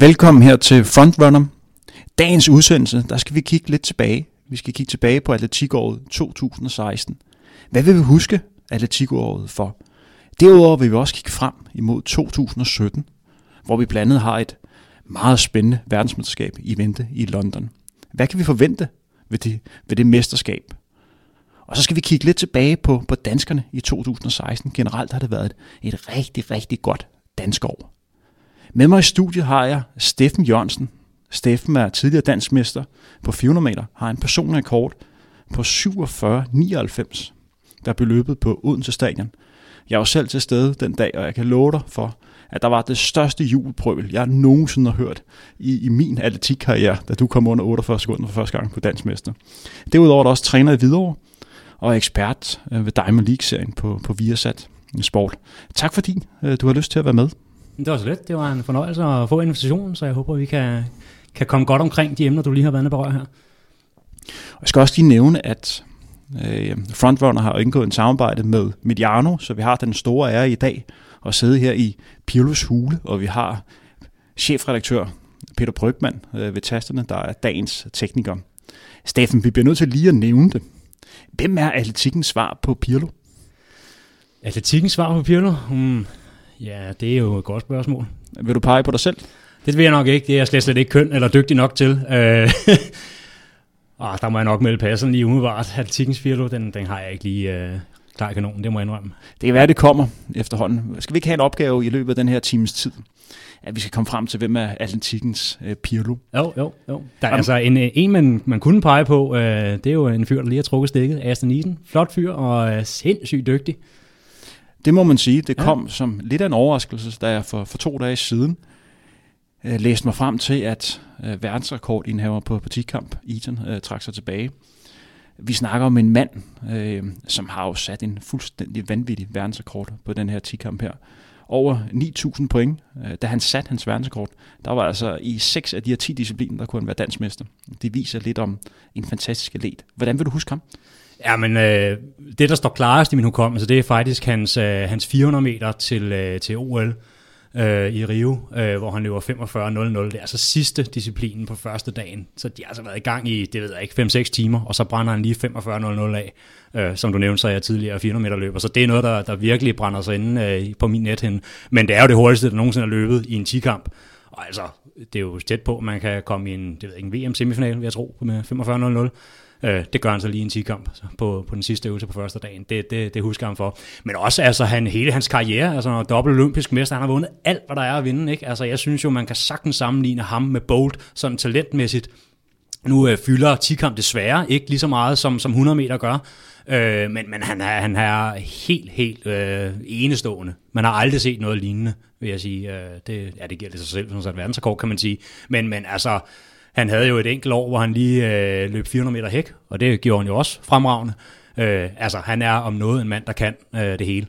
Velkommen her til Frontrunner. Dagens udsendelse, der skal vi kigge lidt tilbage. Vi skal kigge tilbage på atletikåret 2016. Hvad vil vi huske atletikåret for? Derudover vil vi også kigge frem imod 2017, hvor vi blandt andet har et meget spændende verdensmesterskab i vente i London. Hvad kan vi forvente ved det, ved det mesterskab? Og så skal vi kigge lidt tilbage på, på danskerne i 2016. Generelt har det været et, et rigtig, rigtig godt dansk år. Med mig i studiet har jeg Steffen Jørgensen. Steffen er tidligere dansmester på 400 meter, har en personlig rekord på 47,99, der blev løbet på Odense Stadion. Jeg var selv til stede den dag, og jeg kan love dig for, at der var det største jubelprøvel, jeg nogensinde har hørt i, i min atletikkarriere, da du kom under 48 sekunder for første gang på dansmester. Derudover er der også træner i Hvidovre og ekspert øh, ved Diamond League-serien på, på Viasat Sport. Tak fordi øh, du har lyst til at være med. Det var så let. Det var en fornøjelse at få invitationen, så jeg håber, vi kan, kan komme godt omkring de emner, du lige har været inde berøre her. Og jeg skal også lige nævne, at øh, Frontrunner har indgået en samarbejde med Mediano, så vi har den store ære i dag at sidde her i Pirlos hule, og vi har chefredaktør Peter Brygman øh, ved tasterne, der er dagens tekniker. Steffen, vi bliver nødt til lige at nævne det. Hvem er atletikkens svar på Pirlo? Atletikkens svar på Pirlo? Hmm, ja, det er jo et godt spørgsmål. Vil du pege på dig selv? Det vil jeg nok ikke. Det er jeg slet, slet ikke køn eller dygtig nok til. Øh, ah, der må jeg nok melde passen lige umiddelbart. Atletikkens Pirlo, den, den har jeg ikke lige øh, klar kanon, det må jeg indrømme. Det kan være, det kommer efterhånden. Skal vi ikke have en opgave i løbet af den her times tid? At vi skal komme frem til, hvem er Atlantikkens øh, Pirlo? Jo, jo, jo. Der er altså en, øh, en man, man kunne pege på, øh, det er jo en fyr, der lige har trukket stikket, Aston Eden. Flot fyr og øh, sindssygt dygtig. Det må man sige. Det kom ja. som lidt af en overraskelse, da jeg for, for to dage siden øh, læste mig frem til, at øh, verdensrekordindhaver på, på kamp Eton, øh, trak sig tilbage. Vi snakker om en mand, øh, som har jo sat en fuldstændig vanvittig verdensrekord på den her 10-kamp her. Over 9.000 point, øh, da han satte hans verdensrekord. Der var altså i seks af de her 10 discipliner, der kunne han være dansmester. Det viser lidt om en fantastisk atlet. Hvordan vil du huske ham? Ja, men øh, det, der står klarest i min hukommelse, det er faktisk hans, øh, hans 400 meter til, øh, til OL øh, i Rio, øh, hvor han løber 45.00. Det er altså sidste disciplinen på første dagen. Så de har altså været i gang i, det ved jeg ikke, 5-6 timer, og så brænder han lige 45.00 af. Øh, som du nævnte, så er jeg tidligere 400 meter løber. Så det er noget, der, der virkelig brænder sig inde øh, på min net hen. Men det er jo det hurtigste, der nogensinde er løbet i en 10-kamp. Og altså, det er jo tæt på, at man kan komme i en, det ved ikke, en VM-semifinal, vil jeg tro, med 45.00. Øh, det gør han så lige en 10-kamp på, på den sidste øvelse på første dagen. Det, det, det husker han for. Men også altså, han, hele hans karriere, altså dobbelt olympisk mester, han har vundet alt, hvad der er at vinde. Ikke? Altså, jeg synes jo, man kan sagtens sammenligne ham med Bolt, sådan talentmæssigt. Nu øh, fylder 10-kamp desværre ikke lige så meget, som, som 100 meter gør. Øh, men, men han, er, han er helt, helt øh, enestående. Man har aldrig set noget lignende, vil jeg sige. Øh, det, ja, det giver det sig selv, som sådan verdensrekord, kan man sige. Men, men altså, han havde jo et enkelt år, hvor han lige øh, løb 400 meter hæk, og det gjorde han jo også fremragende. Øh, altså, han er om noget en mand, der kan øh, det hele.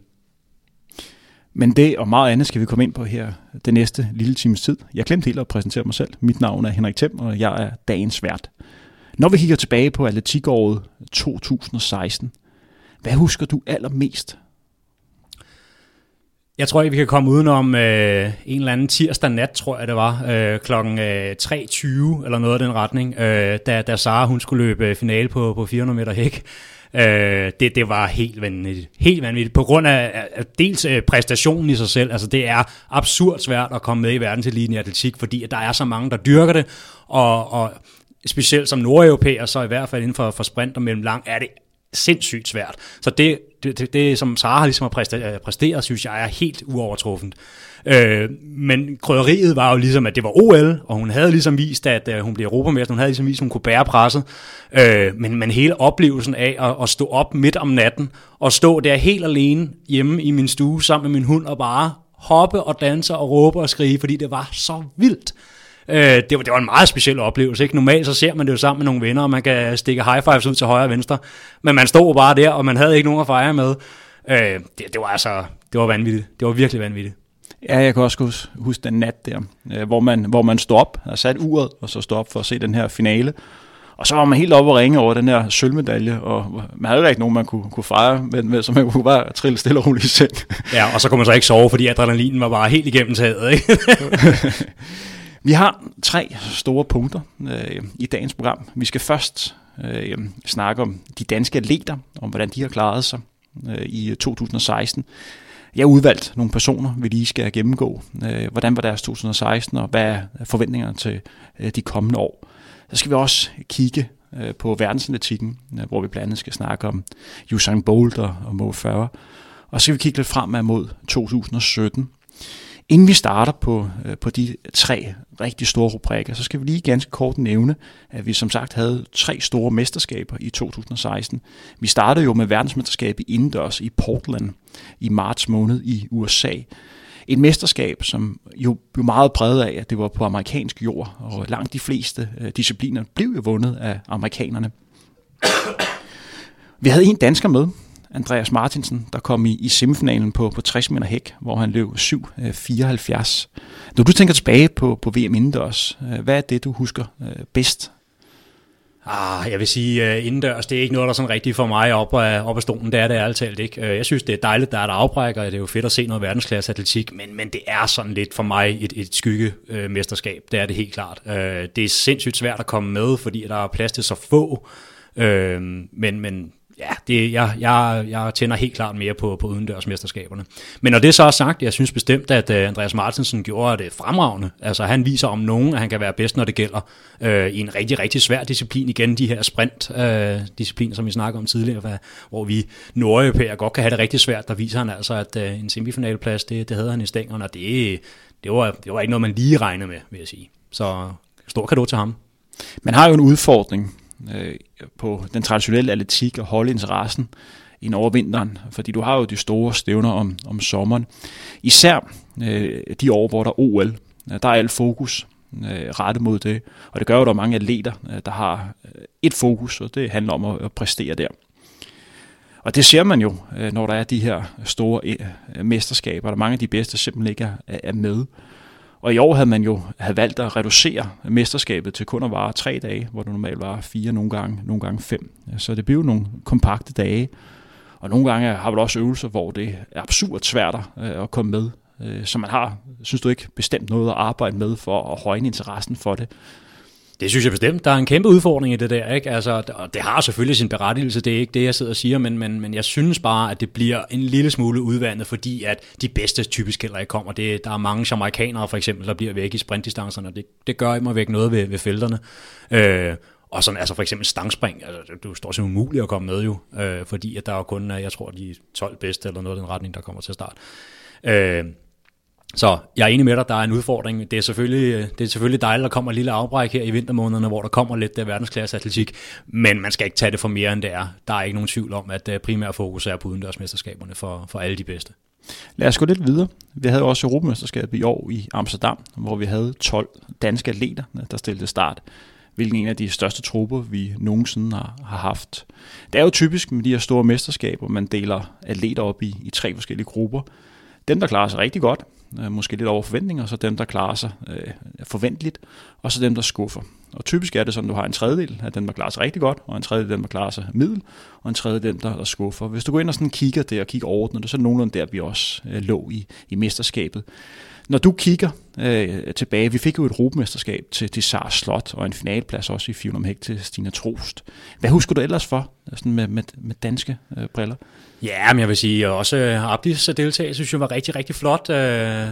Men det og meget andet skal vi komme ind på her den næste lille times tid. Jeg glemte helt at præsentere mig selv. Mit navn er Henrik Thiem, og jeg er dagens vært. Når vi kigger tilbage på atletikåret 2016, hvad husker du allermest jeg tror ikke, vi kan komme udenom øh, en eller anden tirsdag nat, tror jeg det var, øh, klokken øh, 3.20 eller noget af den retning, øh, da, da Sara hun skulle løbe øh, finale på, på 400 meter hæk. Øh, det, det var helt vanvittigt. Helt vanvittigt. På grund af, af dels øh, præstationen i sig selv. Altså det er absurd svært at komme med i verdenseliten i atletik, fordi at der er så mange, der dyrker det. Og, og specielt som nordeuropæer, så i hvert fald inden for, for sprint og mellemlang, er det sindssygt svært. Så det, det, det, det som Sara har ligesom har øh, præsteret, synes jeg er helt uovertruffent. Øh, men krydderiet var jo ligesom, at det var OL, og hun havde ligesom vist, at uh, hun blev europamester, hun havde ligesom vist, at hun kunne bære presset. Øh, men, men hele oplevelsen af at, at stå op midt om natten, og stå der helt alene hjemme i min stue sammen med min hund, og bare hoppe og danse og råbe og skrige, fordi det var så vildt. Øh, det, var, det var en meget speciel oplevelse. Ikke? Normalt så ser man det jo sammen med nogle venner, og man kan stikke high fives ud til højre og venstre. Men man stod bare der, og man havde ikke nogen at fejre med. Øh, det, det var altså, det var vanvittigt. Det var virkelig vanvittigt. Ja, jeg kan også huske, huske den nat der, øh, hvor man, hvor man stod op og sat uret, og så stod op for at se den her finale. Og så var man helt oppe og ringe over den her sølvmedalje, og man havde ikke nogen, man kunne, kunne fejre, men, men så man kunne bare trille stille og roligt i seng. Ja, og så kunne man så ikke sove, fordi adrenalinen var bare helt igennem taget, ikke? Vi har tre store punkter øh, i dagens program. Vi skal først øh, snakke om de danske atleter, om hvordan de har klaret sig øh, i øh, 2016. Jeg har udvalgt nogle personer, vi lige skal gennemgå. Øh, hvordan var deres 2016, og hvad er forventningerne til øh, de kommende år. Så skal vi også kigge øh, på verdensatletikken, øh, hvor vi blandt andet skal snakke om Usain Bolt og Mo Farah. Og så skal vi kigge lidt fremad mod 2017. Inden vi starter på, øh, på de tre rigtig store rubrikker, så skal vi lige ganske kort nævne, at vi som sagt havde tre store mesterskaber i 2016. Vi startede jo med verdensmesterskabet indendørs i Portland i marts måned i USA. Et mesterskab, som jo blev meget præget af, at det var på amerikansk jord, og langt de fleste øh, discipliner blev jo vundet af amerikanerne. Vi havde en dansker med, Andreas Martinsen, der kom i, i semifinalen på, på 60 meter hæk, hvor han løb 7.74. Øh, Når du tænker tilbage på, på VM indendørs, øh, hvad er det, du husker øh, bedst? Ah, jeg vil sige, uh, indendørs, det er ikke noget, der er sådan rigtigt for mig op af, op af stolen. Det er det ærligt talt ikke. Jeg synes, det er dejligt, der er et afbrækker, det er jo fedt at se noget verdensklasse atletik, men, men det er sådan lidt for mig et, et skyggemesterskab. Det er det helt klart. Uh, det er sindssygt svært at komme med, fordi der er plads til så få. Uh, men, men ja, det, jeg, jeg, jeg tænder helt klart mere på, på udendørsmesterskaberne. Men når det så er sagt, jeg synes bestemt, at øh, Andreas Martinsen gjorde det fremragende. Altså han viser om nogen, at han kan være bedst, når det gælder øh, i en rigtig, rigtig svær disciplin. Igen de her sprint-discipliner, øh, som vi snakker om tidligere, hvad, hvor vi nordeuropæere godt kan have det rigtig svært. Der viser han altså, at øh, en semifinaleplads, det, det havde han i stængerne, og det, det, var, det var ikke noget, man lige regnede med, vil jeg sige. Så stor kado til ham. Man har jo en udfordring øh, på den traditionelle atletik og holde interessen i over vinteren, fordi du har jo de store stævner om, om sommeren. Især øh, de år, hvor der er OL, der er alt fokus øh, rettet mod det, og det gør jo, at der er mange atleter, øh, der har øh, et fokus, og det handler om at, at præstere der. Og det ser man jo, øh, når der er de her store mesterskaber, der mange af de bedste simpelthen ikke er med. Og i år havde man jo havde valgt at reducere mesterskabet til kun at vare tre dage, hvor det normalt var fire, nogle gange, nogle gange fem. Så det blev nogle kompakte dage. Og nogle gange har man også øvelser, hvor det er absurd svært øh, at komme med. Øh, så man har, synes du ikke, bestemt noget at arbejde med for at højne interessen for det. Det synes jeg bestemt. Der er en kæmpe udfordring i det der. Ikke? Altså, og det har selvfølgelig sin berettigelse, det er ikke det, jeg sidder og siger, men, men, men jeg synes bare, at det bliver en lille smule udvandet, fordi at de bedste typisk heller ikke kommer. Det, der er mange jamaikanere for eksempel, der bliver væk i sprintdistancerne, og det, det gør immer væk noget ved, ved felterne. Øh, og sådan, altså for eksempel stangspring, altså, du står simpelthen umuligt at komme med jo, øh, fordi at der er kun, øh, jeg tror, de 12 bedste eller noget i den retning, der kommer til start. Øh, så jeg er enig med dig, der er en udfordring. Det er selvfølgelig, øh, det er selvfølgelig dejligt, at der kommer et lille afbræk her i vintermånederne, hvor der kommer lidt af verdensklasse atletik, men man skal ikke tage det for mere, end det er. Der er ikke nogen tvivl om, at primært primær fokus er på udendørsmesterskaberne for, for alle de bedste. Lad os gå lidt videre. Vi havde også Europamesterskabet i år i Amsterdam, hvor vi havde 12 danske atleter, der stillede start hvilken en af de største trupper, vi nogensinde har, har haft. Det er jo typisk med de her store mesterskaber, man deler atleter op i, i tre forskellige grupper. Dem, der klarer sig rigtig godt, øh, måske lidt over forventninger, og så dem, der klarer sig øh, forventeligt, og så dem, der skuffer. Og typisk er det sådan, at du har en tredjedel af dem, der klarer sig rigtig godt, og en tredjedel af dem, der klarer sig middel, og en tredjedel dem, der, der skuffer. Hvis du går ind og sådan kigger der og kigger overordnet, så er det nogenlunde der, vi også øh, lå i, i mesterskabet. Når du kigger øh, tilbage, vi fik jo et europamesterskab til, til Sars Slot, og en finalplads også i 400 hæk til Stina Trost. Hvad husker du ellers for, sådan med, med, med danske øh, briller? Ja, men jeg vil sige, også uh, Abdis deltagelse synes jeg var rigtig, rigtig flot. Uh,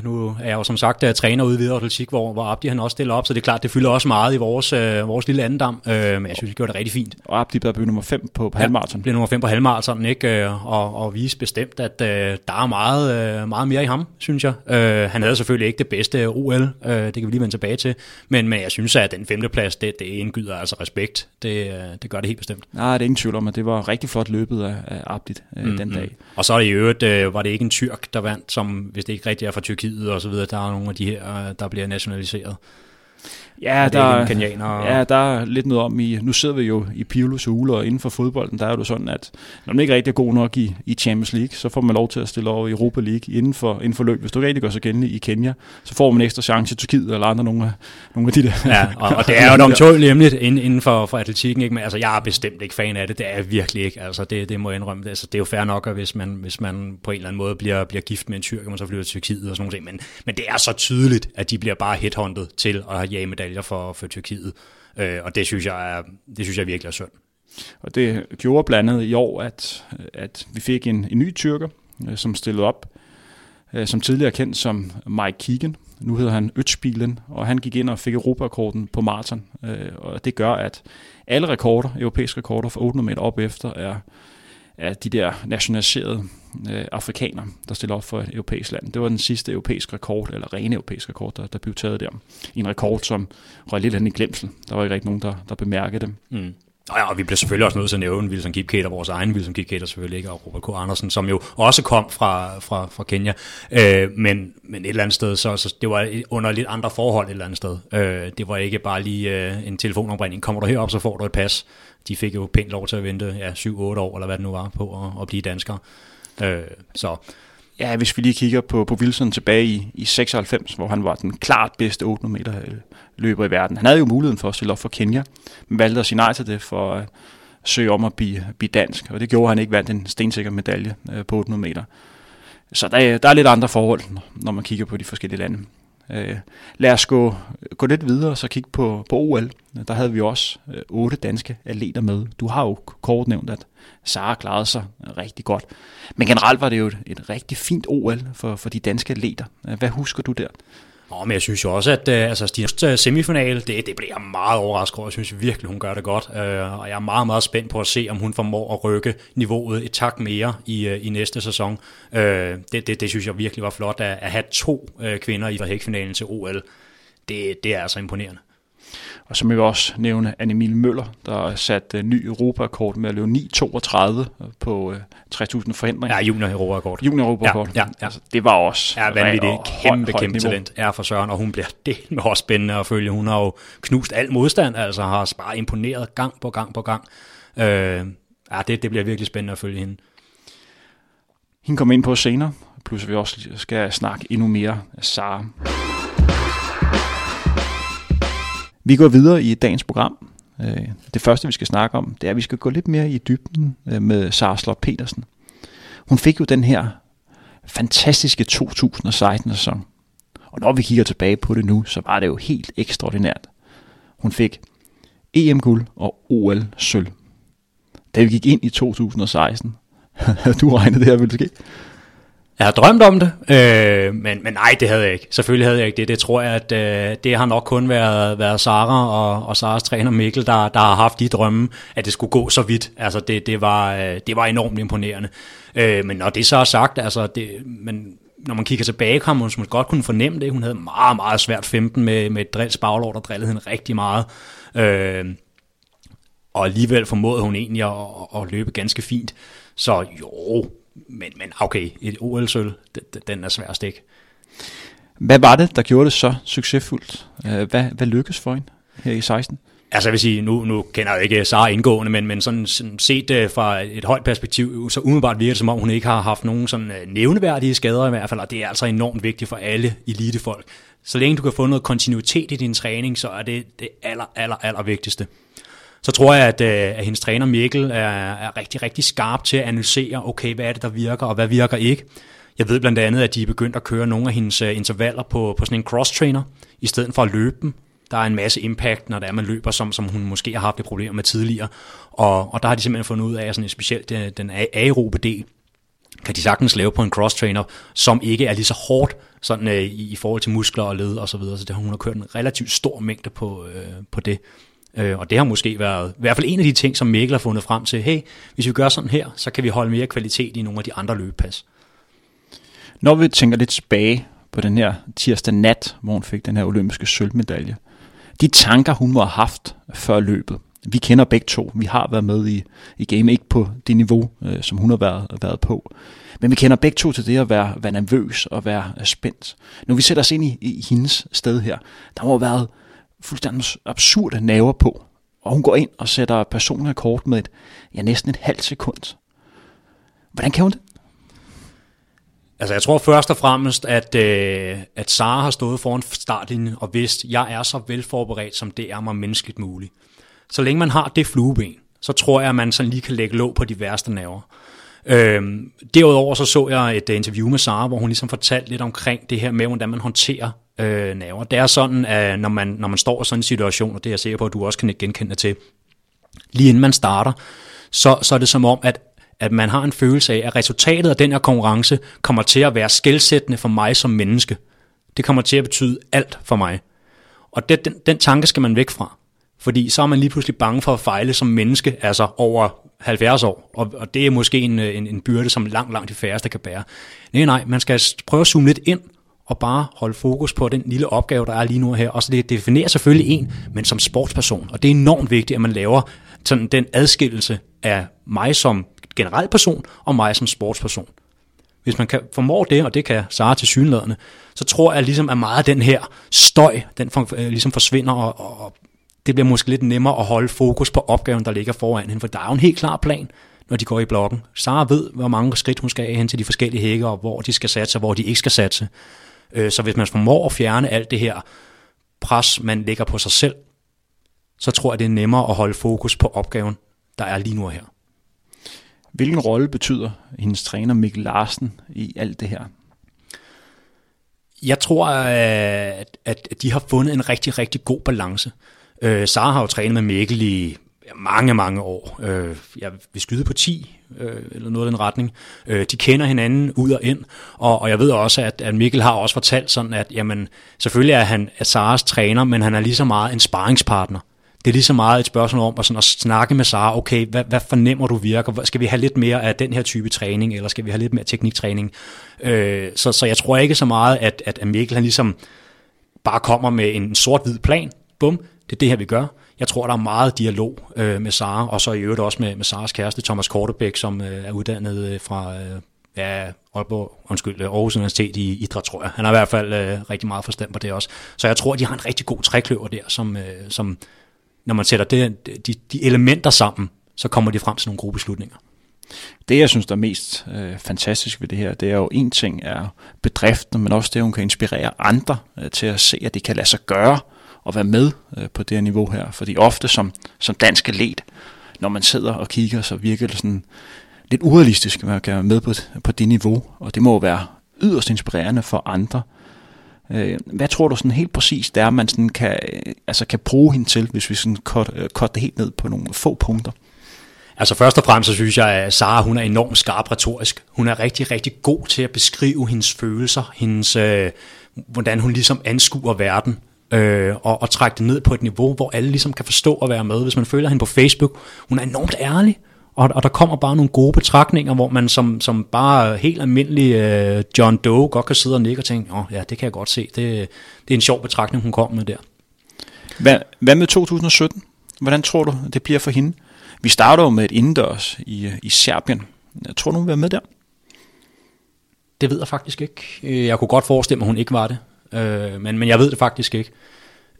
nu er jeg jo som sagt uh, træner ude Videre Atletik, hvor, hvor Abdi han også stiller op, så det er klart, det fylder også meget i vores, uh, vores lille andendam, uh, men jeg synes, det gjorde det rigtig fint. Og Abdi blev nummer 5 på, på ja, halvmarathon. blev nummer 5 på halvmarathon, ikke? Uh, og, og viste bestemt, at uh, der er meget, uh, meget mere i ham, synes jeg. Uh, han havde selvfølgelig ikke det bedste OL, uh, det kan vi lige vende tilbage til, men, men jeg synes, at den femteplads, det, det indgyder altså respekt. Det, uh, det gør det helt bestemt. Nej, det er ingen tvivl om, at det var rigtig flot løbet af, af Abdi uh, mm, den dag. Og så i øvrigt øh, var det ikke en tyrk, der vandt, som hvis det ikke rigtig er fra Tyrkiet og så videre, der er nogle af de her, øh, der bliver nationaliseret. Ja, er der, det kenianer? ja, der er lidt noget om i, nu sidder vi jo i Piolus Ule, og inden for fodbolden, der er jo sådan, at når man ikke rigtig er god nok i, i Champions League, så får man lov til at stille over i Europa League inden for, inden for løb. Hvis du rigtig gør sig gældende i Kenya, så får man en ekstra chance i Tyrkiet eller andre nogle af, nogle af de der. Ja, og, og det er jo nogle tåligt emnet inden for, for atletikken, ikke? men altså, jeg er bestemt ikke fan af det, det er jeg virkelig ikke, altså, det, det må jeg indrømme. Altså, det er jo fair nok, at hvis man, hvis man på en eller anden måde bliver, bliver gift med en tyrker, man så flytter til Tyrkiet og sådan noget, men, men det er så tydeligt, at de bliver bare headhunted til at jage medaljer for, for Tyrkiet, øh, og det synes, jeg er, det synes jeg virkelig er synd. Og det gjorde blandt andet i år, at, at vi fik en, en ny tyrker, øh, som stillede op, øh, som tidligere kendt som Mike Keegan. Nu hedder han Øtspilen, og han gik ind og fik Europarekorden på maraton. Øh, og det gør, at alle rekorder, europæiske rekorder for 800 meter op efter, er, er de der nationaliserede øh, afrikaner, der stiller op for et europæisk land. Det var den sidste europæiske rekord, eller rene europæiske rekord, der, der blev taget der. En rekord, som røg lidt hen i glemsel. Der var ikke rigtig nogen, der, der bemærkede det. Mm. Og, ja, og vi bliver selvfølgelig også nødt til at nævne Wilson Kipketer, vores egen Wilson Kipketer selvfølgelig ikke, og Robert K. Andersen, som jo også kom fra, fra, fra Kenya. Øh, men, men et eller andet sted, så, så det var under lidt andre forhold et eller andet sted. Øh, det var ikke bare lige øh, en telefonombringning. Kommer du herop, så får du et pas. De fik jo pænt lov til at vente ja, 7-8 år, eller hvad det nu var, på at, at blive danskere. Øh, så Ja, hvis vi lige kigger på, på Wilson tilbage i, i 96, hvor han var den klart bedste 800 meter øh, løber i verden. Han havde jo muligheden for at stille op for Kenya, men valgte at sige nej til det for øh, at søge om at blive, blive dansk, og det gjorde han ikke vandt en stensikker medalje øh, på 800 meter. Så der, der er lidt andre forhold, når man kigger på de forskellige lande. Øh, lad os gå, gå lidt videre og så kigge på, på OL. Der havde vi også øh, otte danske atleter med. Du har jo kort nævnt, at Sara klarede sig rigtig godt. Men generelt var det jo et, et rigtig fint OL for, for de danske atleter. Hvad husker du der? Nå, men jeg synes jo også, at øh, altså, Stines uh, øh, semifinale, det, det bliver meget overrasket over. Jeg synes virkelig, hun gør det godt. Uh, og jeg er meget, meget spændt på at se, om hun formår at rykke niveauet et tak mere i, i næste sæson. Uh, det, det, det synes jeg virkelig var flot, at, at have to kvinder i hækfinalen til OL. Det, det er altså imponerende. Og så vil jeg også nævne Annemil Møller, der har sat uh, ny Europarekord med at løbe 9.32 på uh, 60.000 forhindringer. Ja, junior Europarekord. Junior Europarekord. Ja, ja, ja. Altså, det var også Ja, vanvittigt. Kæmpe, høj, kæmpe talent er for Søren, og hun bliver det med også spændende at følge. Hun har jo knust al modstand, altså har bare imponeret gang på gang på gang. Øh, ja, det, det bliver virkelig spændende at følge hende. Hende kommer ind på senere, plus vi også skal snakke endnu mere af Sara. Vi går videre i dagens program. Øh, det første, vi skal snakke om, det er, at vi skal gå lidt mere i dybden øh, med Sara Slot Petersen. Hun fik jo den her fantastiske 2016-sæson. Og når vi kigger tilbage på det nu, så var det jo helt ekstraordinært. Hun fik EM-guld og OL-sølv. Da vi gik ind i 2016, havde du regnet det her ville ske? Jeg har drømt om det, øh, men, men nej, det havde jeg ikke. Selvfølgelig havde jeg ikke det. Det tror jeg, at øh, det har nok kun været, været Sara og, og Saras træner Mikkel, der, der har haft de drømme, at det skulle gå så vidt. Altså, det, det, var, øh, det var enormt imponerende. Øh, men når det så er sagt, altså, det, men når man kigger tilbage, kan man godt kunne fornemme det. Hun havde meget, meget svært 15 med, med et drills baglår, der drillede hende rigtig meget. Øh, og alligevel formåede hun egentlig at, at løbe ganske fint. Så jo, men, men okay, et OL-sølv, den er svær at stikke. Hvad var det, der gjorde det så succesfuldt? Hvad, hvad lykkedes for hende her i 16? Altså jeg vil sige, nu, nu kender jeg ikke Sara indgående, men, men sådan, sådan set uh, fra et højt perspektiv, så umiddelbart virker det som om, hun ikke har haft nogen sådan uh, nævneværdige skader i hvert fald, og det er altså enormt vigtigt for alle elitefolk. Så længe du kan få noget kontinuitet i din træning, så er det det aller, aller, aller vigtigste så tror jeg, at, øh, at hendes træner Mikkel er, er rigtig, rigtig skarp til at analysere, okay, hvad er det, der virker, og hvad virker ikke. Jeg ved blandt andet, at de er begyndt at køre nogle af hendes øh, intervaller på, på sådan en cross-trainer, i stedet for at løbe dem. Der er en masse impact, når det er, man løber, som, som hun måske har haft et problem med tidligere. Og, og der har de simpelthen fundet ud af, at sådan specielt øh, den, den aerobe del, kan de sagtens lave på en cross-trainer, som ikke er lige så hårdt sådan, øh, i, i forhold til muskler og led og så videre. Så det, hun har kørt en relativt stor mængde på, øh, på det. Øh, og det har måske været i hvert fald en af de ting, som Mikkel har fundet frem til. Hey, hvis vi gør sådan her, så kan vi holde mere kvalitet i nogle af de andre løbepas. Når vi tænker lidt tilbage på den her tirsdag nat, hvor hun fik den her olympiske sølvmedalje. De tanker, hun må have haft før løbet. Vi kender begge to. Vi har været med i, i game, ikke på det niveau, øh, som hun har været, været på. Men vi kender begge to til det at være, være nervøs og være øh, spændt. Når vi sætter os ind i, i hendes sted her, der må have været fuldstændig absurde naver på. Og hun går ind og sætter personrekord kort med et, ja, næsten et halvt sekund. Hvordan kan hun det? Altså jeg tror først og fremmest, at, øh, at Sara har stået foran startlinjen og vidst, at jeg er så velforberedt, som det er mig menneskeligt muligt. Så længe man har det flueben, så tror jeg, at man sådan lige kan lægge låg på de værste nerver. Øhm, derudover så så jeg et øh, interview med Sara, hvor hun ligesom fortalte lidt omkring det her med, hvordan man håndterer øh, naver. Det er sådan, at når man, når man står i sådan en situation, og det er jeg sikker på, at du også kan genkende til, lige inden man starter, så, så er det som om, at at man har en følelse af, at resultatet af den her konkurrence kommer til at være skældsættende for mig som menneske. Det kommer til at betyde alt for mig. Og det, den, den tanke skal man væk fra. Fordi så er man lige pludselig bange for at fejle som menneske, altså over 70 år. Og, og det er måske en, en, en byrde, som langt, langt de færreste kan bære. Nej, nej, man skal prøve at zoome lidt ind og bare holde fokus på den lille opgave, der er lige nu her. Og så det definerer selvfølgelig en, men som sportsperson. Og det er enormt vigtigt, at man laver sådan den adskillelse af mig som generel person og mig som sportsperson. Hvis man kan formår det, og det kan Sara til synlædende, så tror jeg ligesom, at meget af den her støj, den for, øh, ligesom forsvinder, og, og det bliver måske lidt nemmere at holde fokus på opgaven, der ligger foran hende, for der er jo en helt klar plan, når de går i blokken. Sara ved, hvor mange skridt hun skal have hen til de forskellige hække, og hvor de skal satse, og hvor de ikke skal satse. Øh, så hvis man formår at fjerne alt det her pres, man lægger på sig selv, så tror jeg, det er nemmere at holde fokus på opgaven, der er lige nu her. Hvilken rolle betyder hendes træner Mikkel Larsen i alt det her? Jeg tror, at, at de har fundet en rigtig, rigtig god balance. Øh, Sara har jo trænet med Mikkel i mange, mange år. Øh, jeg vil skyde på 10, øh, eller noget af den retning. Øh, de kender hinanden ud og ind, og, og jeg ved også, at, at Mikkel har også fortalt sådan, at jamen, selvfølgelig er han er Saras træner, men han er lige så meget en sparringspartner det er lige så meget et spørgsmål om at, sådan at snakke med Sara, okay, hvad, hvad fornemmer du virker? Skal vi have lidt mere af den her type træning, eller skal vi have lidt mere tekniktræning? Øh, så, så jeg tror ikke så meget, at, at Mikkel han ligesom bare kommer med en sort-hvid plan. Bum, det er det her, vi gør. Jeg tror, der er meget dialog øh, med Sara, og så i øvrigt også med, med Saras kæreste, Thomas Kortebæk, som øh, er uddannet øh, fra øh, ja, Aalborg, undskyld, øh, Aarhus Universitet i idræt, tror jeg. Han har i hvert fald øh, rigtig meget forstand på det også. Så jeg tror, de har en rigtig god trækløver der, som, øh, som når man sætter det, de, de elementer sammen, så kommer de frem til nogle gode beslutninger. Det, jeg synes, der er mest øh, fantastisk ved det her, det er jo en ting er bedriften, men også det, at hun kan inspirere andre øh, til at se, at det kan lade sig gøre og være med øh, på det her niveau her. Fordi ofte som, som dansk atlet, når man sidder og kigger, så virker det sådan lidt urealistisk, at man kan være med på, på det niveau, og det må være yderst inspirerende for andre, Øh, hvad tror du sådan helt præcis, det er, man sådan kan, øh, altså kan bruge hende til, hvis vi sådan cut, øh, cut det helt ned på nogle få punkter? Altså først og fremmest så synes jeg, at Sara hun er enormt skarp retorisk. Hun er rigtig, rigtig god til at beskrive hendes følelser, hendes, øh, hvordan hun ligesom anskuer verden, øh, og, og trække det ned på et niveau, hvor alle ligesom kan forstå og være med. Hvis man følger hende på Facebook, hun er enormt ærlig, og, og der kommer bare nogle gode betragtninger, hvor man som, som bare helt almindelig uh, John Doe godt kan sidde og nikke og tænke, åh ja, det kan jeg godt se, det, det er en sjov betragtning, hun kommer med der. Hvad, hvad med 2017? Hvordan tror du, det bliver for hende? Vi starter jo med et indendørs i, i Serbien. Jeg tror du, hun vil være med der? Det ved jeg faktisk ikke. Jeg kunne godt forestille mig, at hun ikke var det. Øh, men, men jeg ved det faktisk ikke.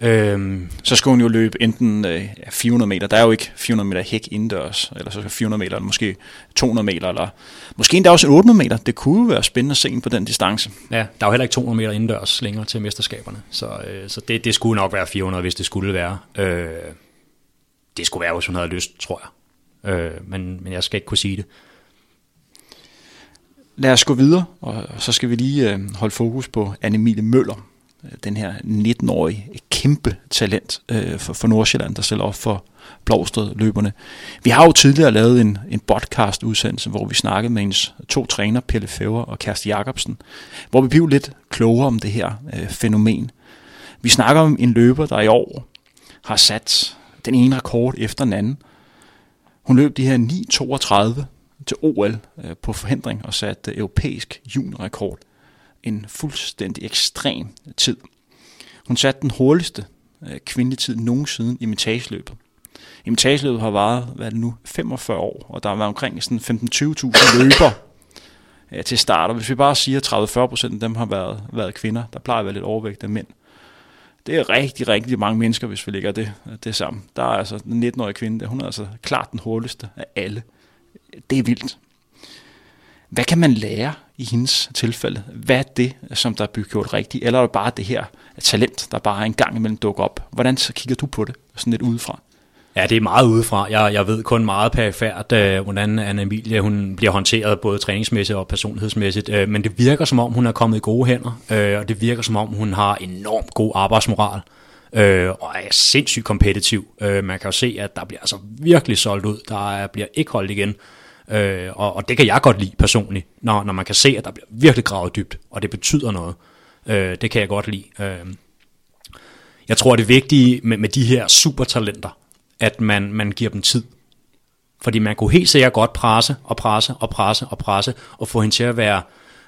Øhm, så skal hun jo løbe enten øh, 400 meter, der er jo ikke 400 meter hæk indendørs, eller så 400 meter, eller måske 200 meter, eller måske endda også 800 meter. Det kunne jo være spændende at se på den distance. Ja, der er jo heller ikke 200 meter indendørs længere til mesterskaberne, så, øh, så det, det skulle nok være 400, hvis det skulle være. Øh, det skulle være, hvis hun havde lyst, tror jeg. Øh, men, men jeg skal ikke kunne sige det. Lad os gå videre, og så skal vi lige øh, holde fokus på Annemile Møller, øh, den her 19-årige kæmpe talent øh, for, for Nordsjælland, der stiller op for Blåsted løberne. Vi har jo tidligere lavet en, en podcast udsendelse, hvor vi snakkede med ens to træner, Pelle Fæver og Kersti Jacobsen, hvor vi blev lidt klogere om det her øh, fænomen. Vi snakker om en løber, der i år har sat den ene rekord efter den anden. Hun løb de her 9.32 til OL øh, på forhindring og satte øh, europæisk juniorrekord en fuldstændig ekstrem tid. Hun satte den hurtigste øh, kvindelige tid nogensinde i metageløbet. Imitageløbet har varet, hvad er det nu, 45 år, og der har været omkring sådan 15-20.000 løber øh, til start. Og hvis vi bare siger, at 30-40% af dem har været, været kvinder, der plejer at være lidt overvægt af mænd. Det er rigtig, rigtig mange mennesker, hvis vi lægger det, øh, det sammen. Der er altså den 19-årige kvinde, der, hun er altså klart den hurtigste af alle. Det er vildt. Hvad kan man lære i hendes tilfælde? Hvad er det, som der er gjort rigtigt? Eller er det bare det her talent, der bare en gang imellem dukker op? Hvordan så kigger du på det, sådan lidt udefra? Ja, det er meget udefra. Jeg, jeg ved kun meget perifært, øh, hvordan Anna Emilie hun bliver håndteret både træningsmæssigt og personlighedsmæssigt. Øh, men det virker som om, hun er kommet i gode hænder, øh, og det virker som om, hun har enormt god arbejdsmoral. Øh, og er sindssygt kompetitiv. Øh, man kan jo se, at der bliver altså virkelig solgt ud. Der er, bliver ikke holdt igen. Øh, og, og det kan jeg godt lide personligt, når, når man kan se, at der bliver virkelig gravet dybt, og det betyder noget. Øh, det kan jeg godt lide. Øh, jeg tror, det vigtige med, med de her supertalenter, at man, man giver dem tid. Fordi man kunne helt sikkert godt presse og presse og presse og presse og få hende til at være,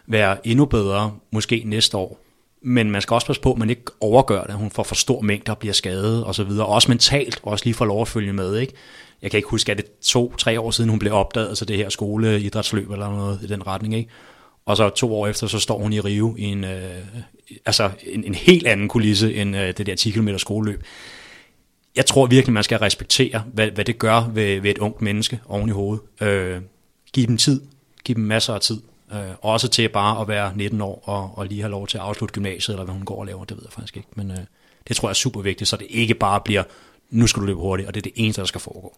være endnu bedre, måske næste år. Men man skal også passe på, at man ikke overgør det. Hun får for stor mængde og bliver skadet og så videre. Også mentalt, også lige får lov at følge med. Ikke? Jeg kan ikke huske, at det to-tre år siden, hun blev opdaget, så det her skoleidrætsløb eller noget i den retning. Ikke? Og så to år efter, så står hun i Rio i en, øh, altså en, en helt anden kulisse end øh, det der 10 km skoleløb jeg tror virkelig, man skal respektere, hvad, hvad det gør ved, ved et ungt menneske oven i hovedet. Øh, giv dem tid. Giv dem masser af tid. Øh, også til bare at være 19 år og, og lige have lov til at afslutte gymnasiet, eller hvad hun går og laver, det ved jeg faktisk ikke. Men øh, det tror jeg er super vigtigt, så det ikke bare bliver, nu skal du løbe hurtigt, og det er det eneste, der skal foregå.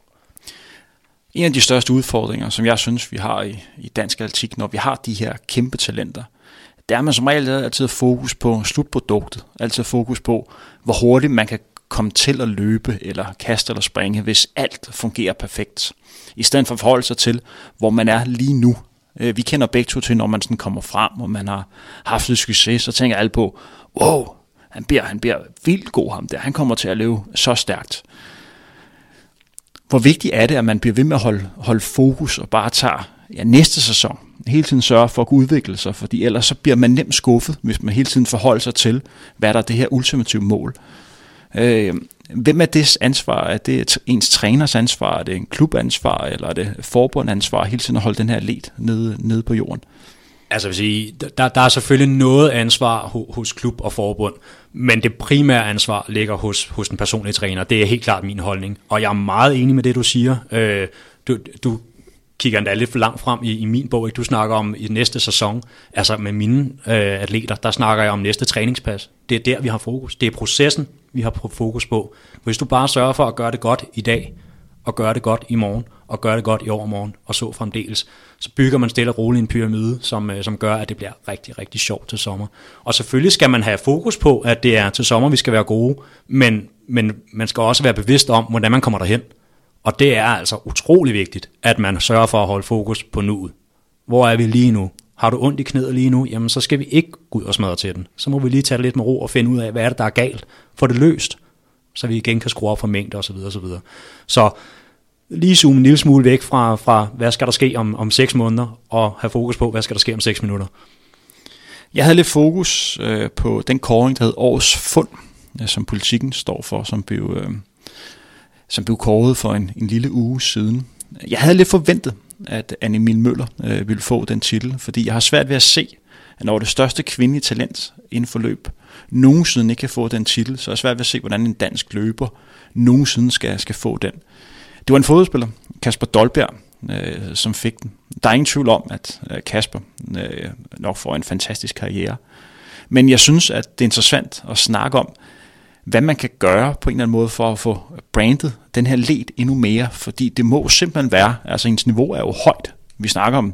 En af de største udfordringer, som jeg synes, vi har i, i dansk atletik, når vi har de her kæmpe talenter, det er, at man som regel altid fokus på slutproduktet. Altid fokus på, hvor hurtigt man kan komme til at løbe, eller kaste eller springe, hvis alt fungerer perfekt. I stedet for at forholde sig til, hvor man er lige nu. Øh, vi kender begge to til, når man sådan kommer frem, og man har haft lidt succes, så tænker alle på, wow, han bliver, han bliver vildt god ham der. Han kommer til at løbe så stærkt. Hvor vigtigt er det, at man bliver ved med at holde, holde fokus og bare tager ja, næste sæson. Hele tiden sørge for at kunne udvikle sig, fordi ellers så bliver man nemt skuffet, hvis man hele tiden forholder sig til, hvad der er det her ultimative mål. Øh, hvem er det ansvar? Er det ens træners ansvar? Er det en klubansvar? Eller er det forbundansvar hele tiden at holde den her led nede, nede på jorden? Altså vil sige, der, der er selvfølgelig noget ansvar hos klub og forbund, men det primære ansvar ligger hos, hos den personlige træner. Det er helt klart min holdning. Og jeg er meget enig med det, du siger. Øh, du, du kigger endda lidt for langt frem i, i min bog. Ikke? Du snakker om i næste sæson, altså med mine øh, atleter, der snakker jeg om næste træningspas. Det er der, vi har fokus. Det er processen, vi har fokus på. Hvis du bare sørger for at gøre det godt i dag, og gøre det godt i morgen, og gøre det godt i overmorgen, og så fremdeles, så bygger man stille og roligt en pyramide, som, øh, som gør, at det bliver rigtig, rigtig sjovt til sommer. Og selvfølgelig skal man have fokus på, at det er til sommer, vi skal være gode, men, men man skal også være bevidst om, hvordan man kommer derhen. Og det er altså utrolig vigtigt, at man sørger for at holde fokus på nuet. Hvor er vi lige nu? Har du ondt i knæet lige nu? Jamen, så skal vi ikke gå ud og smadre til den. Så må vi lige tage det lidt med ro og finde ud af, hvad er det, der er galt. Få det løst, så vi igen kan skrue op for mængde osv. osv. Så lige zoome en lille smule væk fra, fra hvad skal der ske om, om 6 måneder, og have fokus på, hvad skal der ske om 6 minutter. Jeg havde lidt fokus øh, på den kåring, der hed Årets Fund, øh, som politikken står for, som blev, øh, som blev kåret for en, en lille uge siden. Jeg havde lidt forventet, at Anne Emil Møller øh, ville få den titel, fordi jeg har svært ved at se, at når det største kvindelige talent inden for løb nogensinde ikke kan få den titel, så er det svært ved at se, hvordan en dansk løber nogensinde skal, skal få den. Det var en fodboldspiller, Kasper Dolberg, øh, som fik den. Der er ingen tvivl om, at øh, Kasper øh, nok får en fantastisk karriere. Men jeg synes, at det er interessant at snakke om, hvad man kan gøre på en eller anden måde for at få brandet den her led endnu mere, fordi det må simpelthen være, altså ens niveau er jo højt. Vi snakker om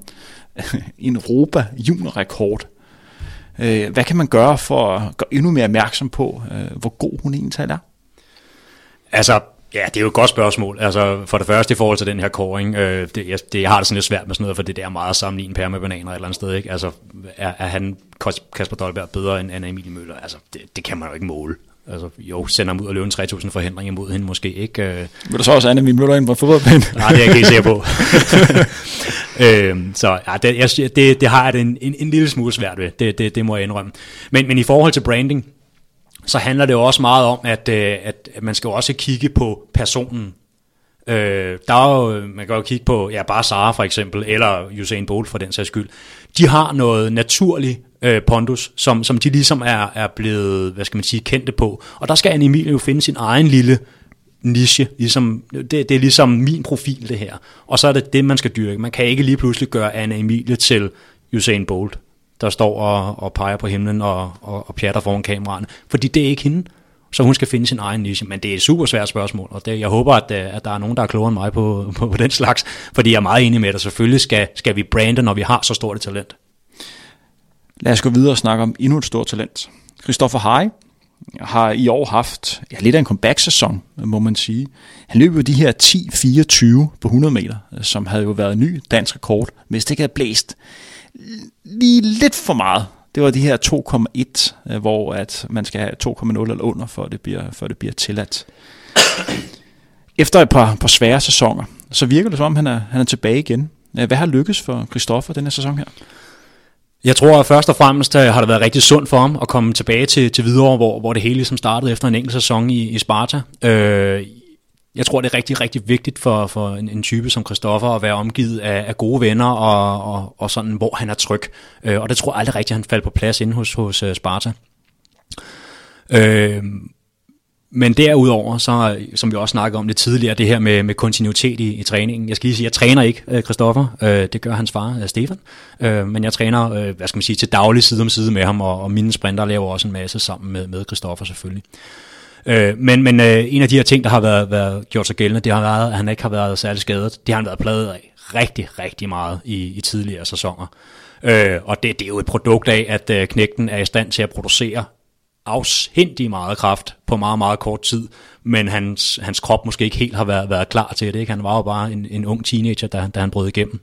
en Europa juniorrekord. Øh, hvad kan man gøre for at gøre endnu mere opmærksom på, øh, hvor god hun egentlig er? Altså, Ja, det er jo et godt spørgsmål. Altså, for det første i forhold til den her koring, øh, det, jeg, det, jeg har det sådan lidt svært med sådan noget, for det der er meget at sammenligne pære med bananer et eller andet sted. Ikke? Altså, er, er han, Kasper Dolberg, bedre end Anna Emilie Møller? Altså, det, det kan man jo ikke måle. Altså, jo, sender ham ud og løbe en 3000 forhindring imod hende måske, ikke? Øh. Vil du så også Anne Emilie Møller ind på fodboldbanen? Nej, det er jeg ikke sikker på. øhm, så ja, det, jeg, det, det har jeg det en, en, en lille smule svært ved, det, det, det må jeg indrømme. Men, men i forhold til branding, så handler det jo også meget om, at, øh, at man skal jo også kigge på personen. Øh, der er jo, man kan jo kigge på, ja, bare Sara for eksempel, eller Usain Bolt for den sags skyld. De har noget naturligt øh, pondus, som, som de ligesom er, er blevet, hvad skal man sige, kendte på. Og der skal Anne Emilie jo finde sin egen lille niche, ligesom, det, det er ligesom min profil det her. Og så er det det, man skal dyrke. Man kan ikke lige pludselig gøre Anne Emilie til Usain Bolt, der står og, og peger på himlen og, og, og pjatter foran kameraerne, fordi det er ikke hende. Så hun skal finde sin egen niche. Men det er et super svært spørgsmål, og det, jeg håber, at, øh, at der er nogen, der er klogere end mig på, på, på den slags, fordi jeg er meget enig med dig. Selvfølgelig skal, skal vi brande, når vi har så stort et talent. Lad os gå videre og snakke om endnu et stort talent. Christopher Hai har i år haft ja, lidt af en comeback-sæson, må man sige. Han løb jo de her 10-24 på 100 meter, som havde jo været ny dansk rekord, hvis det ikke havde blæst lige lidt for meget. Det var de her 2,1, øh, hvor at man skal have 2,0 eller under, for det bliver, for det bliver tilladt. Efter et par, par svære sæsoner, så virker det som om, han er, han er tilbage igen. Øh, hvad har lykkes for Christoffer den her sæson her? Jeg tror at først og fremmest øh, har det været rigtig sundt for ham at komme tilbage til, til Hvidovre, hvor, hvor det hele ligesom startede efter en enkelt sæson i, i Sparta. Øh, jeg tror, det er rigtig, rigtig vigtigt for, for en, en type som Christoffer at være omgivet af, af gode venner og, og, og sådan, hvor han er tryg. Øh, og det tror jeg aldrig rigtigt, han faldt på plads inde hos, hos uh, Sparta. Øh, men derudover, så, som vi også snakkede om lidt tidligere, det her med, med kontinuitet i, i træningen. Jeg skal lige sige, jeg træner ikke øh, Christoffer, øh, det gør hans far, øh, Stefan, øh, men jeg træner, øh, hvad skal man sige, til daglig side om side med ham, og, og mine sprinter laver også en masse sammen med, med Christoffer selvfølgelig. Øh, men men øh, en af de her ting, der har været, været gjort sig gældende, det har været, at han ikke har været særlig skadet. Det har han været pladet af rigtig, rigtig meget i, i tidligere sæsoner. Øh, og det, det er jo et produkt af, at øh, knægten er i stand til at producere afsindig meget kraft på meget, meget kort tid, men hans, hans krop måske ikke helt har været, været klar til det. Ikke? Han var jo bare en, en ung teenager, da, da han brød igennem.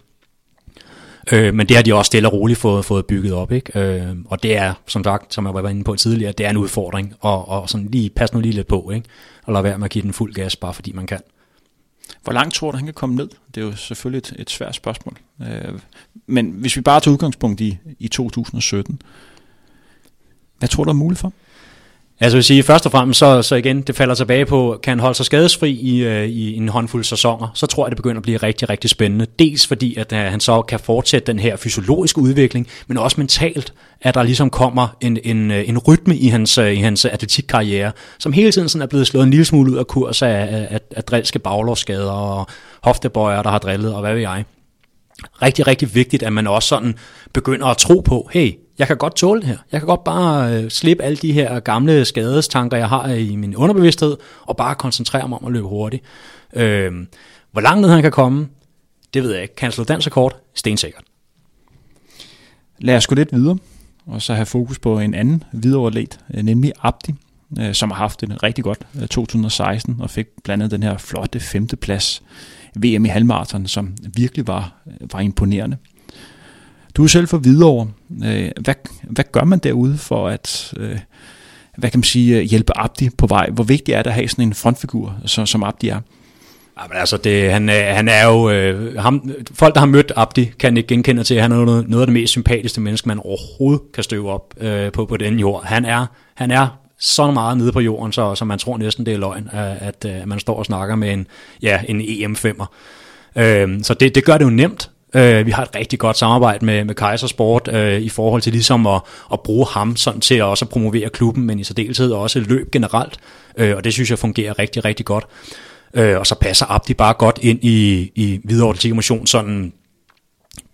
Øh, men det har de også stille og roligt fået, fået bygget op. Ikke? Øh, og det er, som sagt, som jeg var inde på tidligere, det er en udfordring. Og, og sådan lige, pas nu lige lidt på, ikke? og lad være med at give den fuld gas, bare fordi man kan. Hvor langt tror du, han kan komme ned? Det er jo selvfølgelig et, et svært spørgsmål. Øh, men hvis vi bare tager udgangspunkt i, i 2017, hvad tror du er muligt for? Altså vil sige, først og fremmest, så, så igen, det falder tilbage på, kan han holde sig skadesfri i, øh, i en håndfuld sæsoner, så tror jeg, det begynder at blive rigtig, rigtig spændende. Dels fordi, at øh, han så kan fortsætte den her fysiologiske udvikling, men også mentalt, at der ligesom kommer en, en, øh, en rytme i hans, øh, i hans atletikkarriere, som hele tiden sådan er blevet slået en lille smule ud af kurs af, af, af drilske baglovsskader og hoftebøjer, der har drillet, og hvad ved jeg. Rigtig, rigtig vigtigt, at man også sådan begynder at tro på, hey, jeg kan godt tåle det her. Jeg kan godt bare øh, slippe alle de her gamle skadestanker, jeg har i min underbevidsthed, og bare koncentrere mig om at løbe hurtigt. Øh, hvor langt ned han kan komme, det ved jeg ikke. Kan han slå dansrekord? Stensikkert. Lad os gå lidt videre, og så have fokus på en anden videreoverlet, øh, nemlig Abdi, øh, som har haft en rigtig godt øh, 2016, og fik blandt andet den her flotte femteplads VM i halvmarathon, som virkelig var, øh, var imponerende. Du er selv for videre. Øh, hvad, hvad gør man derude for at øh, hvad kan man sige, øh, hjælpe Abdi på vej? Hvor vigtigt er det at have sådan en frontfigur, så, som Abdi er? Jamen, altså det, han, øh, han er jo, øh, ham, folk der har mødt Abdi, kan ikke genkende til, at han er noget, noget af det mest sympatiske menneske, man overhovedet kan støve op øh, på, på den jord. Han er, han er så meget nede på jorden, så, så man tror næsten, det er løgn, øh, at, at, at man står og snakker med en, ja, en EM5'er. Øh, så det, det gør det jo nemt Øh, vi har et rigtig godt samarbejde med, med Kaisersport øh, i forhold til ligesom at, at bruge ham sådan til at også promovere klubben, men i særdeleshed også løb generelt. Øh, og det synes jeg fungerer rigtig, rigtig godt. Øh, og så passer Abdi bare godt ind i, i Hvidovre Motion sådan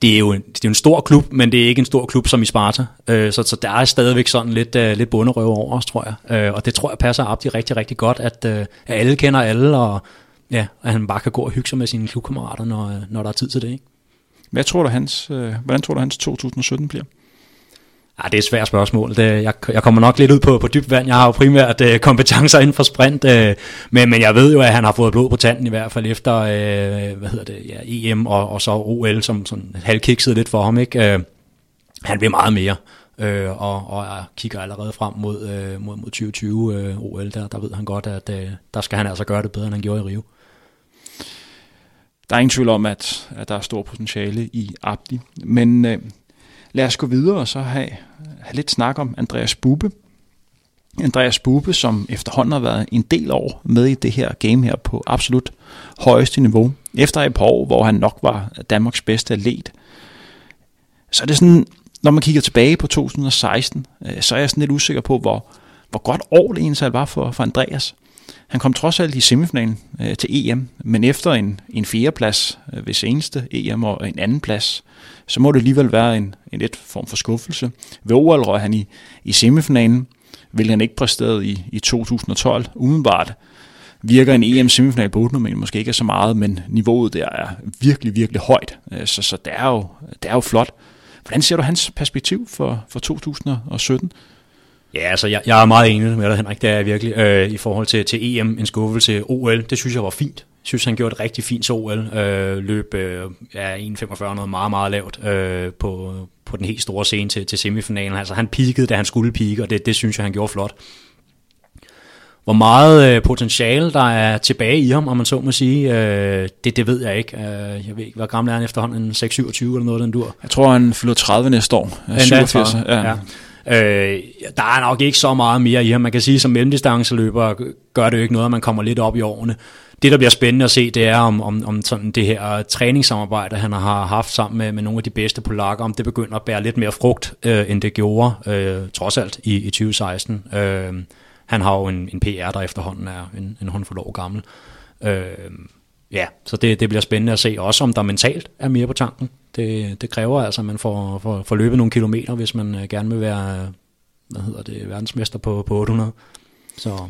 det er, jo en, det er jo en stor klub, men det er ikke en stor klub som i Sparta. Øh, så, så der er stadigvæk sådan lidt, uh, lidt bunderøv over os, tror jeg. Øh, og det tror jeg passer Abdi rigtig, rigtig godt, at, uh, at alle kender alle, og ja, at han bare kan gå og hygge sig med sine klubkammerater, når, øh, når der er tid til det. Ikke? Hvad tror du, hans, øh, hvordan tror du, hans 2017 bliver? Ja, det er et svært spørgsmål. Det, jeg, jeg kommer nok lidt ud på, på dybt vand. Jeg har jo primært øh, kompetencer inden for sprint, øh, men, men jeg ved jo, at han har fået blod på tanden i hvert fald efter øh, hvad hedder det, ja, EM og, og så OL, som sådan halvkikset lidt for ham. Ikke? Øh, han vil meget mere, øh, og, og jeg kigger allerede frem mod, øh, mod, mod 2020 øh, OL. Der, der ved han godt, at øh, der skal han altså gøre det bedre, end han gjorde i Rio. Der er ingen tvivl om, at, at der er stor potentiale i Abdi. Men øh, lad os gå videre og så have, have lidt snak om Andreas Bube. Andreas Bube, som efterhånden har været en del år med i det her game her på absolut højeste niveau. Efter et par år, hvor han nok var Danmarks bedste atlet, så er det sådan når man kigger tilbage på 2016, øh, så er jeg sådan lidt usikker på, hvor, hvor godt år det egentlig var for, for Andreas. Han kom trods alt i semifinalen øh, til EM, men efter en, en fjerdeplads øh, ved seneste EM og en anden plads, så må det alligevel være en, en lidt form for skuffelse. Ved OL røg han i, i semifinalen, hvilket han ikke præsterede i, i 2012. Umiddelbart virker en EM-semifinal på 8 måske ikke så meget, men niveauet der er virkelig, virkelig højt. Øh, så, så det, er jo, det er jo flot. Hvordan ser du hans perspektiv for, for 2017? Ja, altså jeg, jeg er meget enig med dig, Henrik, det er jeg virkelig. Øh, I forhold til, til EM, en skuffelse, OL, det synes jeg var fint. Jeg synes, han gjorde et rigtig fint til OL. Øh, løb øh, ja, 1.45 noget meget, meget lavt øh, på, på den helt store scene til, til semifinalen. Altså han peakede, da han skulle peake, og det, det synes jeg, han gjorde flot. Hvor meget øh, potentiale der er tilbage i ham, om man så må sige, øh, det, det ved jeg ikke. Øh, jeg ved ikke, hvor gammel er han efterhånden? 6-27 eller noget den dur? Jeg tror, han fylder 30 næste år. 87. Ja. ja. Øh, der er nok ikke så meget mere i ham. Man kan sige, som mellemdistanceløber gør det jo ikke noget, at man kommer lidt op i årene. Det, der bliver spændende at se, det er om, om, om sådan det her træningssamarbejde, han har haft sammen med, med nogle af de bedste polakker, om det begynder at bære lidt mere frugt, øh, end det gjorde, øh, trods alt, i, i 2016. Øh, han har jo en, en PR, der efterhånden er en, en håndfuld år gammel. Øh, ja, så det, det bliver spændende at se, også om der mentalt er mere på tanken. Det, det kræver altså, at man får, får, får løbet nogle kilometer, hvis man øh, gerne vil være hvad hedder det, verdensmester på, på 800. Så.